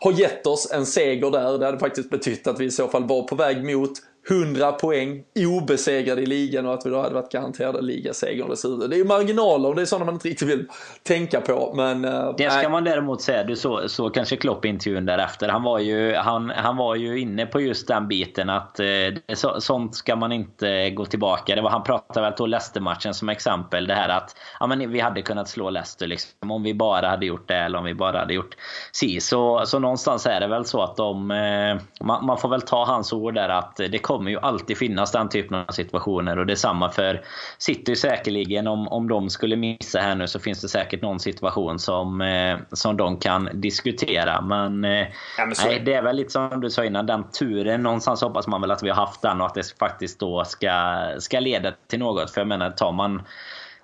ha gett oss en seger där. Det hade faktiskt betytt att vi i så fall var på väg mot 100 poäng, obesegrade i ligan och att vi då hade varit garanterade ligasegern dessutom. Det är ju marginaler och det är sådana man inte riktigt vill tänka på. Men,
uh, det ska nej. man däremot säga, du såg så kanske Klopp-intervjun därefter. Han var, ju, han, han var ju inne på just den biten att eh, så, sånt ska man inte gå tillbaka. Det var, han pratade väl till Leicester-matchen som exempel. Det här att ja, men vi hade kunnat slå Leicester liksom, om vi bara hade gjort det eller om vi bara hade gjort si. Så, så någonstans är det väl så att de, eh, man, man får väl ta hans ord där att det kommer ju alltid finnas den typen av situationer. Och detsamma för City säkerligen. Om, om de skulle missa här nu så finns det säkert någon situation som, eh, som de kan diskutera. Men, eh, ja, men nej, det är väl lite som du sa innan, den turen. Någonstans hoppas man väl att vi har haft den och att det faktiskt då ska, ska leda till något. För jag menar, tar man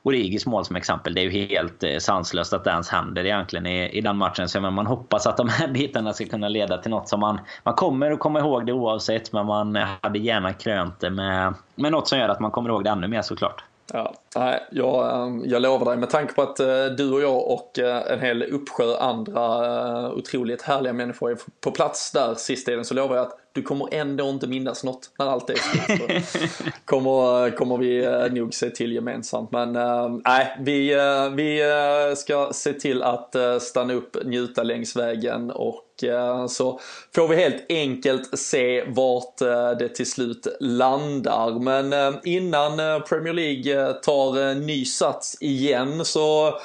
Origis mål som exempel. Det är ju helt eh, sanslöst att det ens händer egentligen i, i den matchen. Så man hoppas att de här bitarna ska kunna leda till något som man, man kommer att komma ihåg det oavsett. Men man hade gärna krönt det med, med något som gör att man kommer ihåg det ännu mer såklart.
Ja, jag, ehm, jag lovar dig, med tanke på att eh, du och jag och eh, en hel uppsjö andra otroligt härliga människor är på plats där sist så lovar jag att du kommer ändå inte minnas något när allt är slut. kommer, kommer vi nog se till gemensamt. Men ehm, nej, vi, vi ska se till att stanna upp, njuta längs vägen och så får vi helt enkelt se vart det till slut landar. Men innan Premier League tar ny sats igen så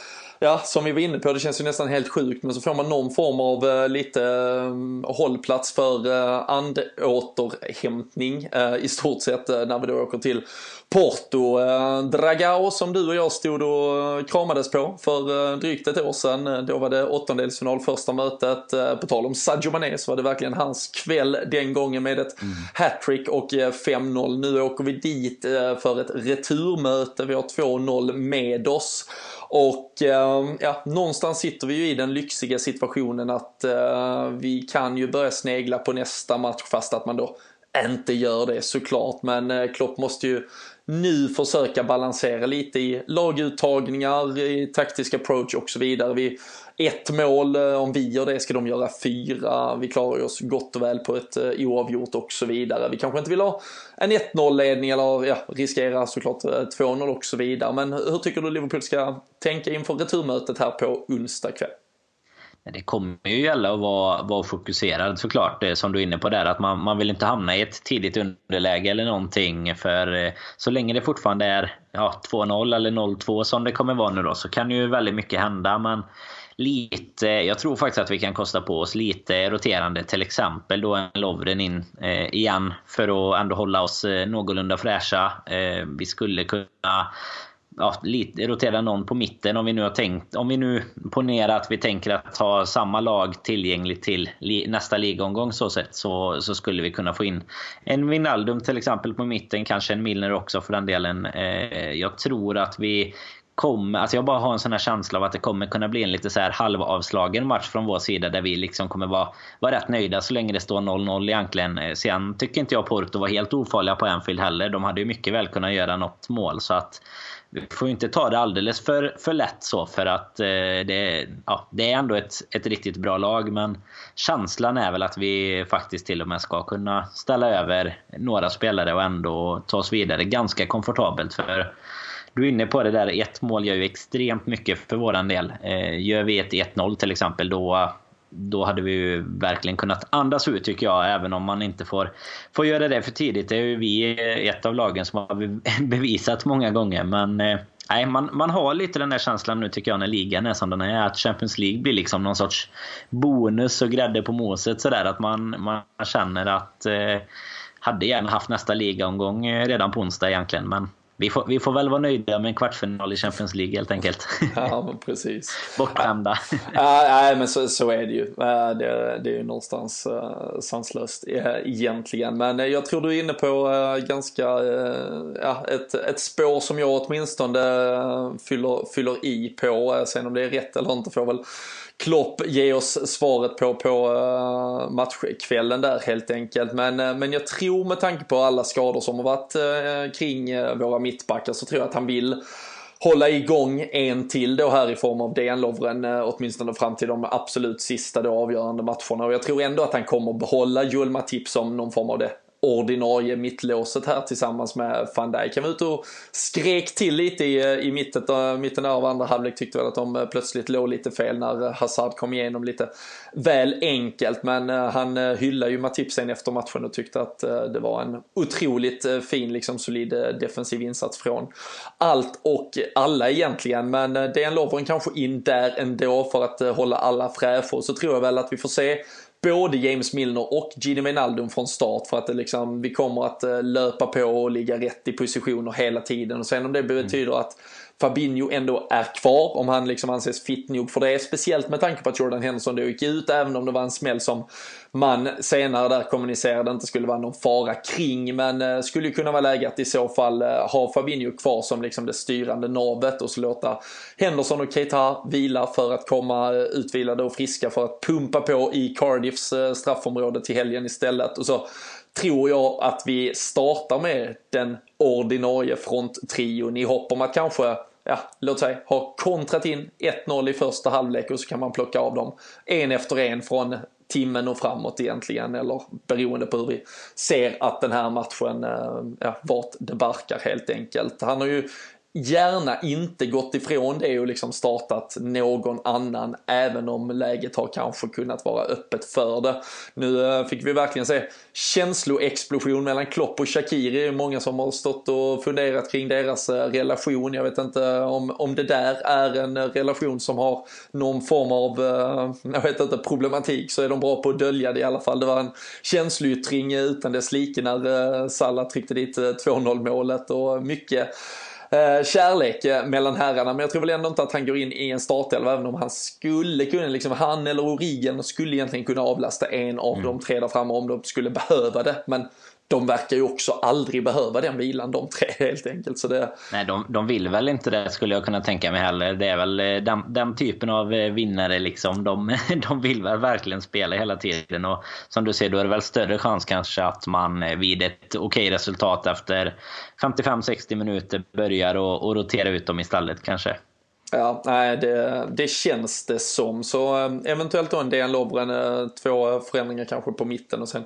ja, som vi var inne på, det känns ju nästan helt sjukt, men så får man någon form av uh, lite uh, hållplats för uh, andåterhämtning uh, i stort sett när vi då åker till Porto. Dragao som du och jag stod och kramades på för drygt ett år sedan. Då var det åttondelsfinal första mötet. På tal om Sadio Mané så var det verkligen hans kväll den gången med ett mm. hattrick och 5-0. Nu åker vi dit för ett returmöte. Vi har 2-0 med oss. Och ehm, Ehm, ja, någonstans sitter vi ju i den lyxiga situationen att uh, vi kan ju börja snegla på nästa match fast att man då inte gör det såklart. Men uh, Klopp måste ju nu försöka balansera lite i laguttagningar, i taktisk approach och så vidare. Vi ett mål, eh, om vi gör det ska de göra fyra. Vi klarar oss gott och väl på ett eh, oavgjort och så vidare. Vi kanske inte vill ha en 1-0 ledning eller ja, riskera såklart eh, 2-0 och så vidare. Men hur tycker du Liverpool ska tänka inför returmötet här på onsdag kväll?
Det kommer ju gälla att vara, vara fokuserad såklart, som du är inne på där. Att man, man vill inte hamna i ett tidigt underläge eller någonting. För så länge det fortfarande är ja, 2-0 eller 0-2 som det kommer vara nu då, så kan ju väldigt mycket hända. Men lite, jag tror faktiskt att vi kan kosta på oss lite roterande. Till exempel då en Lovren in eh, igen för att ändå hålla oss eh, någorlunda fräscha. Eh, vi skulle kunna ja, lite, rotera någon på mitten om vi nu har tänkt. Om vi nu ponerar att vi tänker att ha samma lag tillgängligt till li, nästa ligomgång så sett så, så skulle vi kunna få in en Wijnaldum till exempel på mitten. Kanske en Milner också för den delen. Eh, jag tror att vi kommer, alltså jag bara har en sån här känsla av att det kommer kunna bli en lite så här halvavslagen match från vår sida där vi liksom kommer vara, vara rätt nöjda så länge det står 0-0 egentligen. Eh, sen tycker inte jag Porto var helt ofarliga på Anfield heller. De hade ju mycket väl kunnat göra något mål så att vi får inte ta det alldeles för, för lätt så för att eh, det, ja, det är ändå ett, ett riktigt bra lag men känslan är väl att vi faktiskt till och med ska kunna ställa över några spelare och ändå ta oss vidare ganska komfortabelt. För du är inne på det där, ett mål gör ju extremt mycket för våran del. Eh, gör vi ett 1-0 till exempel, då, då hade vi ju verkligen kunnat andas ut tycker jag, även om man inte får, får göra det för tidigt. Det är ju vi eh, ett av lagen som har bevisat många gånger. Men eh, nej, man, man har lite den där känslan nu tycker jag när ligan är som den är. Att Champions League blir liksom någon sorts bonus och grädde på moset sådär. Att man, man känner att eh, hade gärna haft nästa ligaomgång eh, redan på onsdag egentligen. Men vi får, vi får väl vara nöjda med en kvartsfinal i Champions League helt enkelt.
Ja, men precis.
Bortskämda.
Ja, nej, men så, så är det ju. Det, det är ju någonstans uh, sanslöst egentligen. Men jag tror du är inne på ganska, ja, ett, ett spår som jag åtminstone fyller, fyller i på. Sen om det är rätt eller inte får väl Klopp ge oss svaret på, på eh, matchkvällen där helt enkelt. Men, eh, men jag tror med tanke på alla skador som har varit eh, kring våra mittbackar så tror jag att han vill hålla igång en till då här i form av DN Lovren åtminstone fram till de absolut sista då avgörande matcherna. Och jag tror ändå att han kommer behålla Joel Matip som någon form av det ordinarie mittlåset här tillsammans med van Dijk. Han var ute och skrek till lite i, eh, i mitten, eh, mitten av andra halvlek. Tyckte väl att de eh, plötsligt låg lite fel när Hazard kom igenom lite väl enkelt. Men han hyllade ju Matip sen efter matchen och tyckte att det var en otroligt fin, liksom solid defensiv insats från allt och alla egentligen. Men det är Lovren kanske in där ändå för att hålla alla fräscha. Så tror jag väl att vi får se både James Milner och Gini Wijnaldum från start för att det liksom, vi kommer att eh, löpa på och ligga rätt i positioner hela tiden. Och sen om det betyder att Fabinho ändå är kvar om han liksom anses fit nog för det. Speciellt med tanke på att Jordan Henderson då gick ut även om det var en smäll som man senare där kommunicerade inte skulle vara någon fara kring. Men eh, skulle ju kunna vara läge att i så fall eh, ha Fabinho kvar som liksom det styrande navet och så låta Henderson och Keita vila för att komma eh, utvilade och friska för att pumpa på i Cardiff eh, straffområde till helgen istället. Och så tror jag att vi startar med den ordinarie fronttrion i hopp om att kanske ja, låt säga, ha kontrat in 1-0 i första halvlek och så kan man plocka av dem en efter en från timmen och framåt egentligen eller beroende på hur vi ser att den här matchen, eh, ja, vart det barkar helt enkelt. Han har ju gärna inte gått ifrån det och liksom startat någon annan även om läget har kanske kunnat vara öppet för det. Nu eh, fick vi verkligen se känsloexplosion mellan Klopp och Shakiri. Många som har stått och funderat kring deras eh, relation. Jag vet inte om, om det där är en eh, relation som har någon form av, jag vet inte, problematik så är de bra på att dölja det i alla fall. Det var en känsloyttring utan dess like när Salah tryckte dit 2-0 målet och mycket kärlek eh, mellan herrarna. Men jag tror väl ändå inte att han går in i en startelva även om han skulle kunna, liksom han eller Origen skulle egentligen kunna avlasta en av mm. de tre där framme om de skulle behöva det. Men de verkar ju också aldrig behöva den vilan de tre helt enkelt. Så det...
Nej, de, de vill väl inte det skulle jag kunna tänka mig heller. Det är väl eh, den, den typen av eh, vinnare liksom. De, de vill väl verkligen spela hela tiden. Och som du ser, då är det väl större chans kanske att man eh, vid ett okej resultat efter 55-60 minuter börjar och, och rotera ut dem istället kanske.
Ja, nej, det, det känns det som. Så eventuellt då en Dejan Lovren, två förändringar kanske på mitten och sen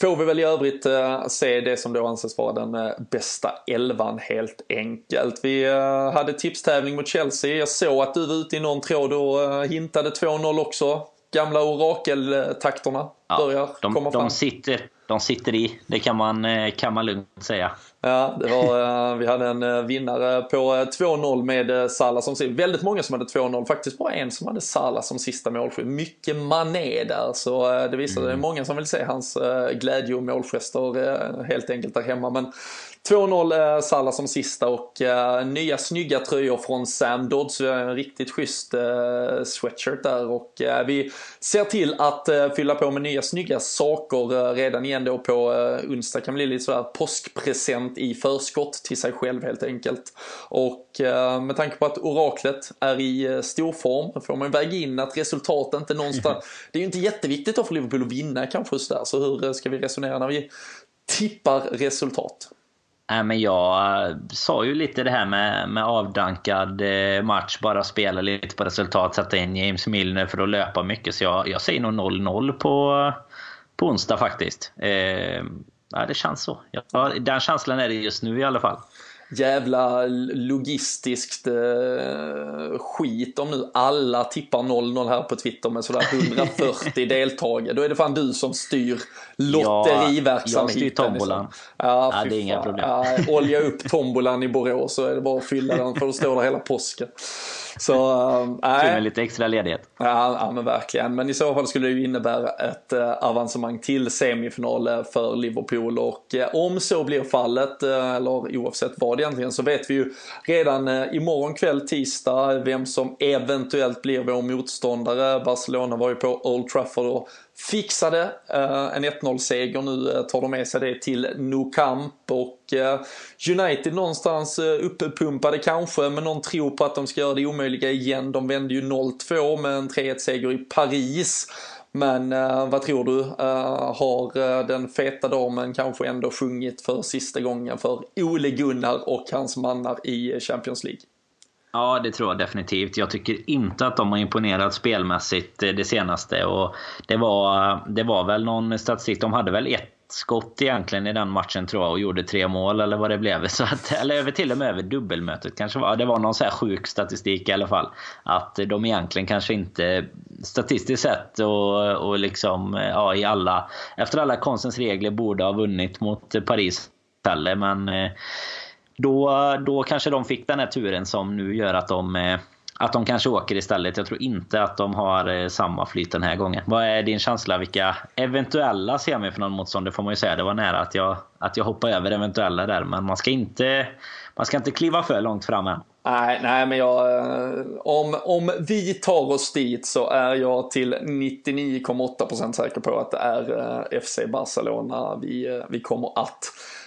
får vi väl i övrigt uh, se det som då anses vara den uh, bästa elvan helt enkelt. Vi uh, hade tipstävling mot Chelsea. Jag såg att du var ute i någon tråd och hintade 2-0 också. Gamla orakeltakterna ja, börjar
de,
komma
fram. De sitter, de sitter i, det kan man, kan man lugnt säga.
Ja, det var, vi hade en vinnare på 2-0 med Salah som sista. Väldigt många som hade 2-0, faktiskt bara en som hade Salah som sista målskytt. Mycket mané där, så det visar mm. det är många som vill se hans glädje och målgester helt enkelt där hemma. Men 2-0 eh, Salah som sista och eh, nya snygga tröjor från Sam Dodds. En riktigt schysst eh, sweatshirt där och eh, vi ser till att eh, fylla på med nya snygga saker eh, redan igen då på eh, onsdag. kan bli lite sådär påskpresent i förskott till sig själv helt enkelt. Och med tanke på att oraklet är i eh, stor form får man väga in att resultatet inte någonstans... Det är ju inte jätteviktigt att få Liverpool att vinna kanske just där, så hur ska vi resonera när vi tippar resultat?
Nej, men jag eh, sa ju lite det här med, med avdankad eh, match, bara spela lite på resultat, sätta in James Milner för att löpa mycket. Så jag, jag säger nog 0-0 på, på onsdag faktiskt. Eh, ja, det känns så. Jag, den känslan är det just nu i alla fall
jävla logistiskt eh, skit om nu alla tippar 0-0 här på Twitter med sådär 140 deltagare. Då är det fan du som styr lotteriverksamheten. Ja, jag
styr tombolan.
Liksom. Ja, ja, det är inga problem. Ja, olja upp tombolan i Borås så är det bara att fylla den för att stå där hela påsken. Så, äh,
med lite extra ledighet.
Ja, ja, men verkligen. Men i så fall skulle det ju innebära ett äh, avancemang till semifinal eh, för Liverpool och äh, om så blir fallet, eller oavsett vad egentligen, så vet vi ju redan imorgon kväll, tisdag, vem som eventuellt blir vår motståndare. Barcelona var ju på Old Trafford och fixade eh, en 1-0-seger. Nu eh, tar de med sig det till Nou Camp och eh, United någonstans uppumpade kanske, men någon tror på att de ska göra det omöjliga igen. De vände ju 0-2 med en 3-1-seger i Paris. Men eh, vad tror du? Eh, har den feta damen kanske ändå sjungit för sista gången för Ole Gunnar och hans mannar i Champions League?
Ja, det tror jag definitivt. Jag tycker inte att de har imponerat spelmässigt eh, det senaste. Och det, var, det var väl någon statistik. De hade väl ett skott egentligen i den matchen tror jag och gjorde tre mål eller vad det blev. Så att, eller över, till och med över dubbelmötet kanske var. Det var någon så här sjuk statistik i alla fall. Att de egentligen kanske inte statistiskt sett och, och liksom eh, ja, i alla efter alla konstens regler borde ha vunnit mot Paris heller. Men eh, då, då kanske de fick den här turen som nu gör att de eh, att de kanske åker istället. Jag tror inte att de har eh, samma flyt den här gången. Vad är din känsla? Vilka eventuella semifinalmotstånd? Det får man ju säga. Det var nära att jag, att jag hoppade över eventuella där. Men man ska inte, man ska inte kliva för långt fram än.
Nej, nej men jag, eh, om, om vi tar oss dit så är jag till 99,8% säker på att det är FC Barcelona vi, vi kommer att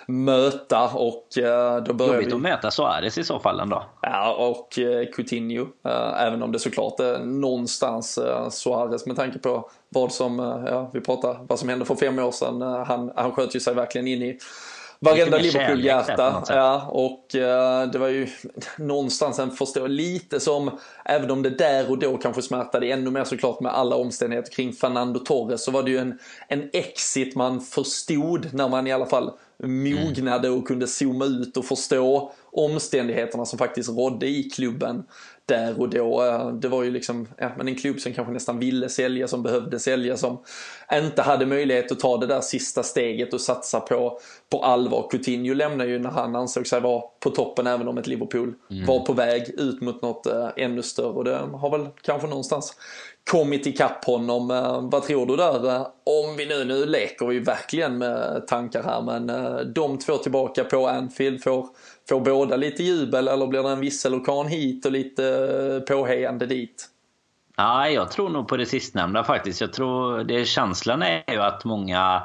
möta och
eh, då börjar Jobbigt vi... att möta Suarez i så fall ändå.
Ja, och eh, Coutinho. Eh, även om det såklart är någonstans Suarez med tanke på vad som, ja, vi pratar, vad som hände för fem år sedan. Han, han sköt ju sig verkligen in i varenda Liverpool-hjärta. Ja, och uh, det var ju någonstans en förstå lite som, även om det där och då kanske smärtade ännu mer såklart med alla omständigheter kring Fernando Torres så var det ju en, en exit man förstod när man i alla fall Mm. mognade och kunde zooma ut och förstå omständigheterna som faktiskt rådde i klubben där och då. Eh, det var ju liksom ja, men en klubb som kanske nästan ville sälja, som behövde sälja, som inte hade möjlighet att ta det där sista steget och satsa på, på allvar. Coutinho lämnade ju när han ansåg sig vara på toppen även om ett Liverpool mm. var på väg ut mot något äh, ännu större. Och det har väl kanske någonstans kommit ikapp honom. Äh, vad tror du där? Äh, om vi nu, nu leker vi verkligen med tankar här, men de två tillbaka på Anfield får Får båda lite jubel eller blir det en visselorkan hit och lite eh, påhejande dit?
Nej, jag tror nog på det sistnämnda faktiskt. Jag tror det känslan är ju att många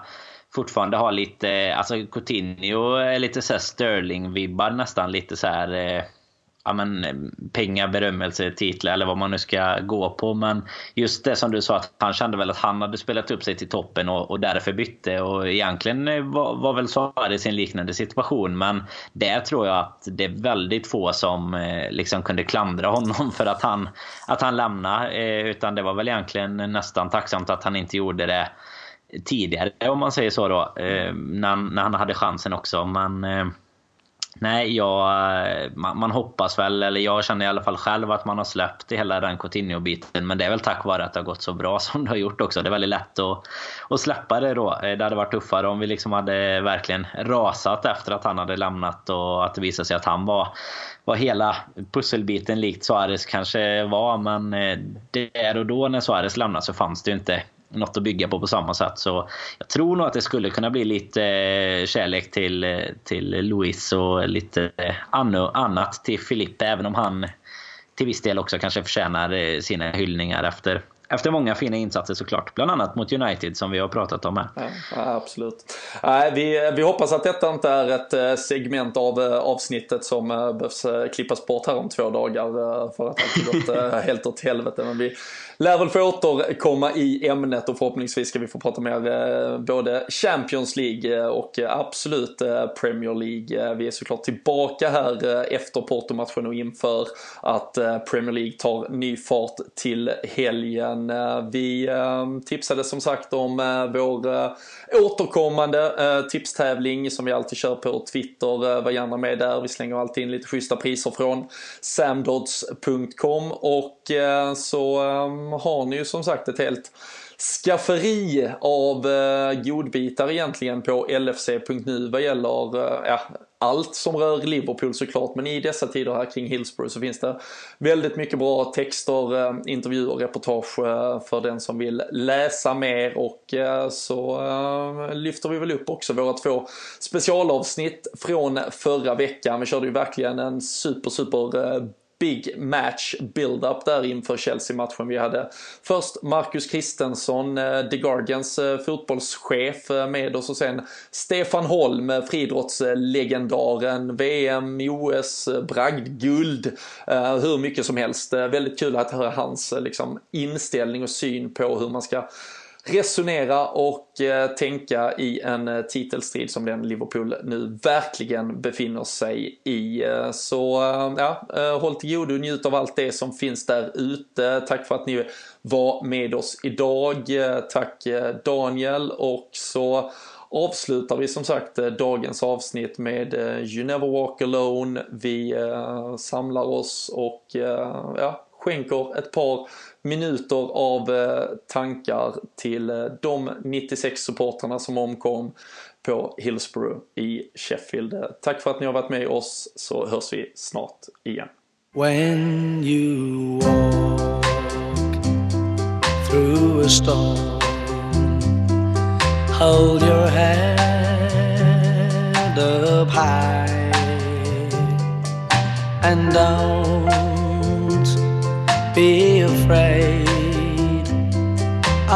fortfarande har lite, alltså Coutinho är lite så Sterling-vibbar nästan lite så här eh, ja, men, eh, pengar, berömmelse, titlar eller vad man nu ska gå på. Men just det som du sa, att han kände väl att han hade spelat upp sig till toppen och, och därför bytte. Och egentligen eh, var, var väl Suarez i sin liknande situation. Men där tror jag att det är väldigt få som eh, liksom kunde klandra honom för att han, att han lämnade. Eh, utan det var väl egentligen nästan tacksamt att han inte gjorde det tidigare, om man säger så då. Eh, när, när han hade chansen också. Men eh, Nej, jag, eh, man, man, hoppas väl, eller jag känner i alla fall själv att man har släppt hela den Coutinho-biten. Men det är väl tack vare att det har gått så bra som det har gjort också. Det är väldigt lätt att, att släppa det då. Eh, det hade varit tuffare om vi liksom hade verkligen rasat efter att han hade lämnat och att det visade sig att han var, var hela pusselbiten likt Suarez kanske var. Men eh, där och då när Suarez lämnade så fanns det ju inte något att bygga på på samma sätt. Så jag tror nog att det skulle kunna bli lite eh, kärlek till, eh, till Luis och lite eh, annat till Filippe. Även om han till viss del också kanske förtjänar sina hyllningar efter efter många fina insatser såklart. Bland annat mot United som vi har pratat om här.
Ja, absolut. vi, vi hoppas att detta inte är ett segment av avsnittet som behövs klippas bort här om två dagar för att det har gått helt åt helvete. Men vi, lär väl få återkomma i ämnet och förhoppningsvis ska vi få prata mer eh, både Champions League eh, och eh, absolut Premier League. Vi är såklart tillbaka här efter Porto-matchen och inför att Premier League tar ny fart till helgen. Vi tipsade som sagt om vår återkommande tipstävling som vi alltid kör på Twitter. Var gärna med där. Vi slänger alltid in lite schyssta priser från samdods.com och Eh, så ehm, har ni ju som sagt ett helt skafferi av eh, godbitar egentligen på LFC.nu vad gäller eh, ja, allt som rör Liverpool såklart. Men i dessa tider här kring Hillsborough så finns det väldigt mycket bra texter, intervjuer, reportage för den som vill läsa mer. Och så lyfter vi väl upp också våra två specialavsnitt från förra veckan. Vi körde ju verkligen en super, super big match build-up där inför Chelsea-matchen. Vi hade först Marcus Kristensson, eh, The Guardians eh, fotbollschef eh, med oss och sen Stefan Holm, friidrottslegendaren, VM, OS, bragdguld, hur mycket som helst. Väldigt kul att höra hans liksom, inställning och syn på hur man ska resonera och eh, tänka i en eh, titelstrid som den Liverpool nu verkligen befinner sig i. Eh, så ja, håll till godo och njut av allt det som finns där ute. Tack för att ni var med oss idag. Tack Daniel och så avslutar vi som sagt dagens avsnitt med You Never Walk Alone. Vi samlar oss och ja, skänker ett par minuter av eh, tankar till eh, de 96 supportrarna som omkom på Hillsborough i Sheffield. Tack för att ni har varit med oss så hörs vi snart igen.
When you walk through a storm, hold your head up high and don't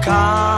Walk on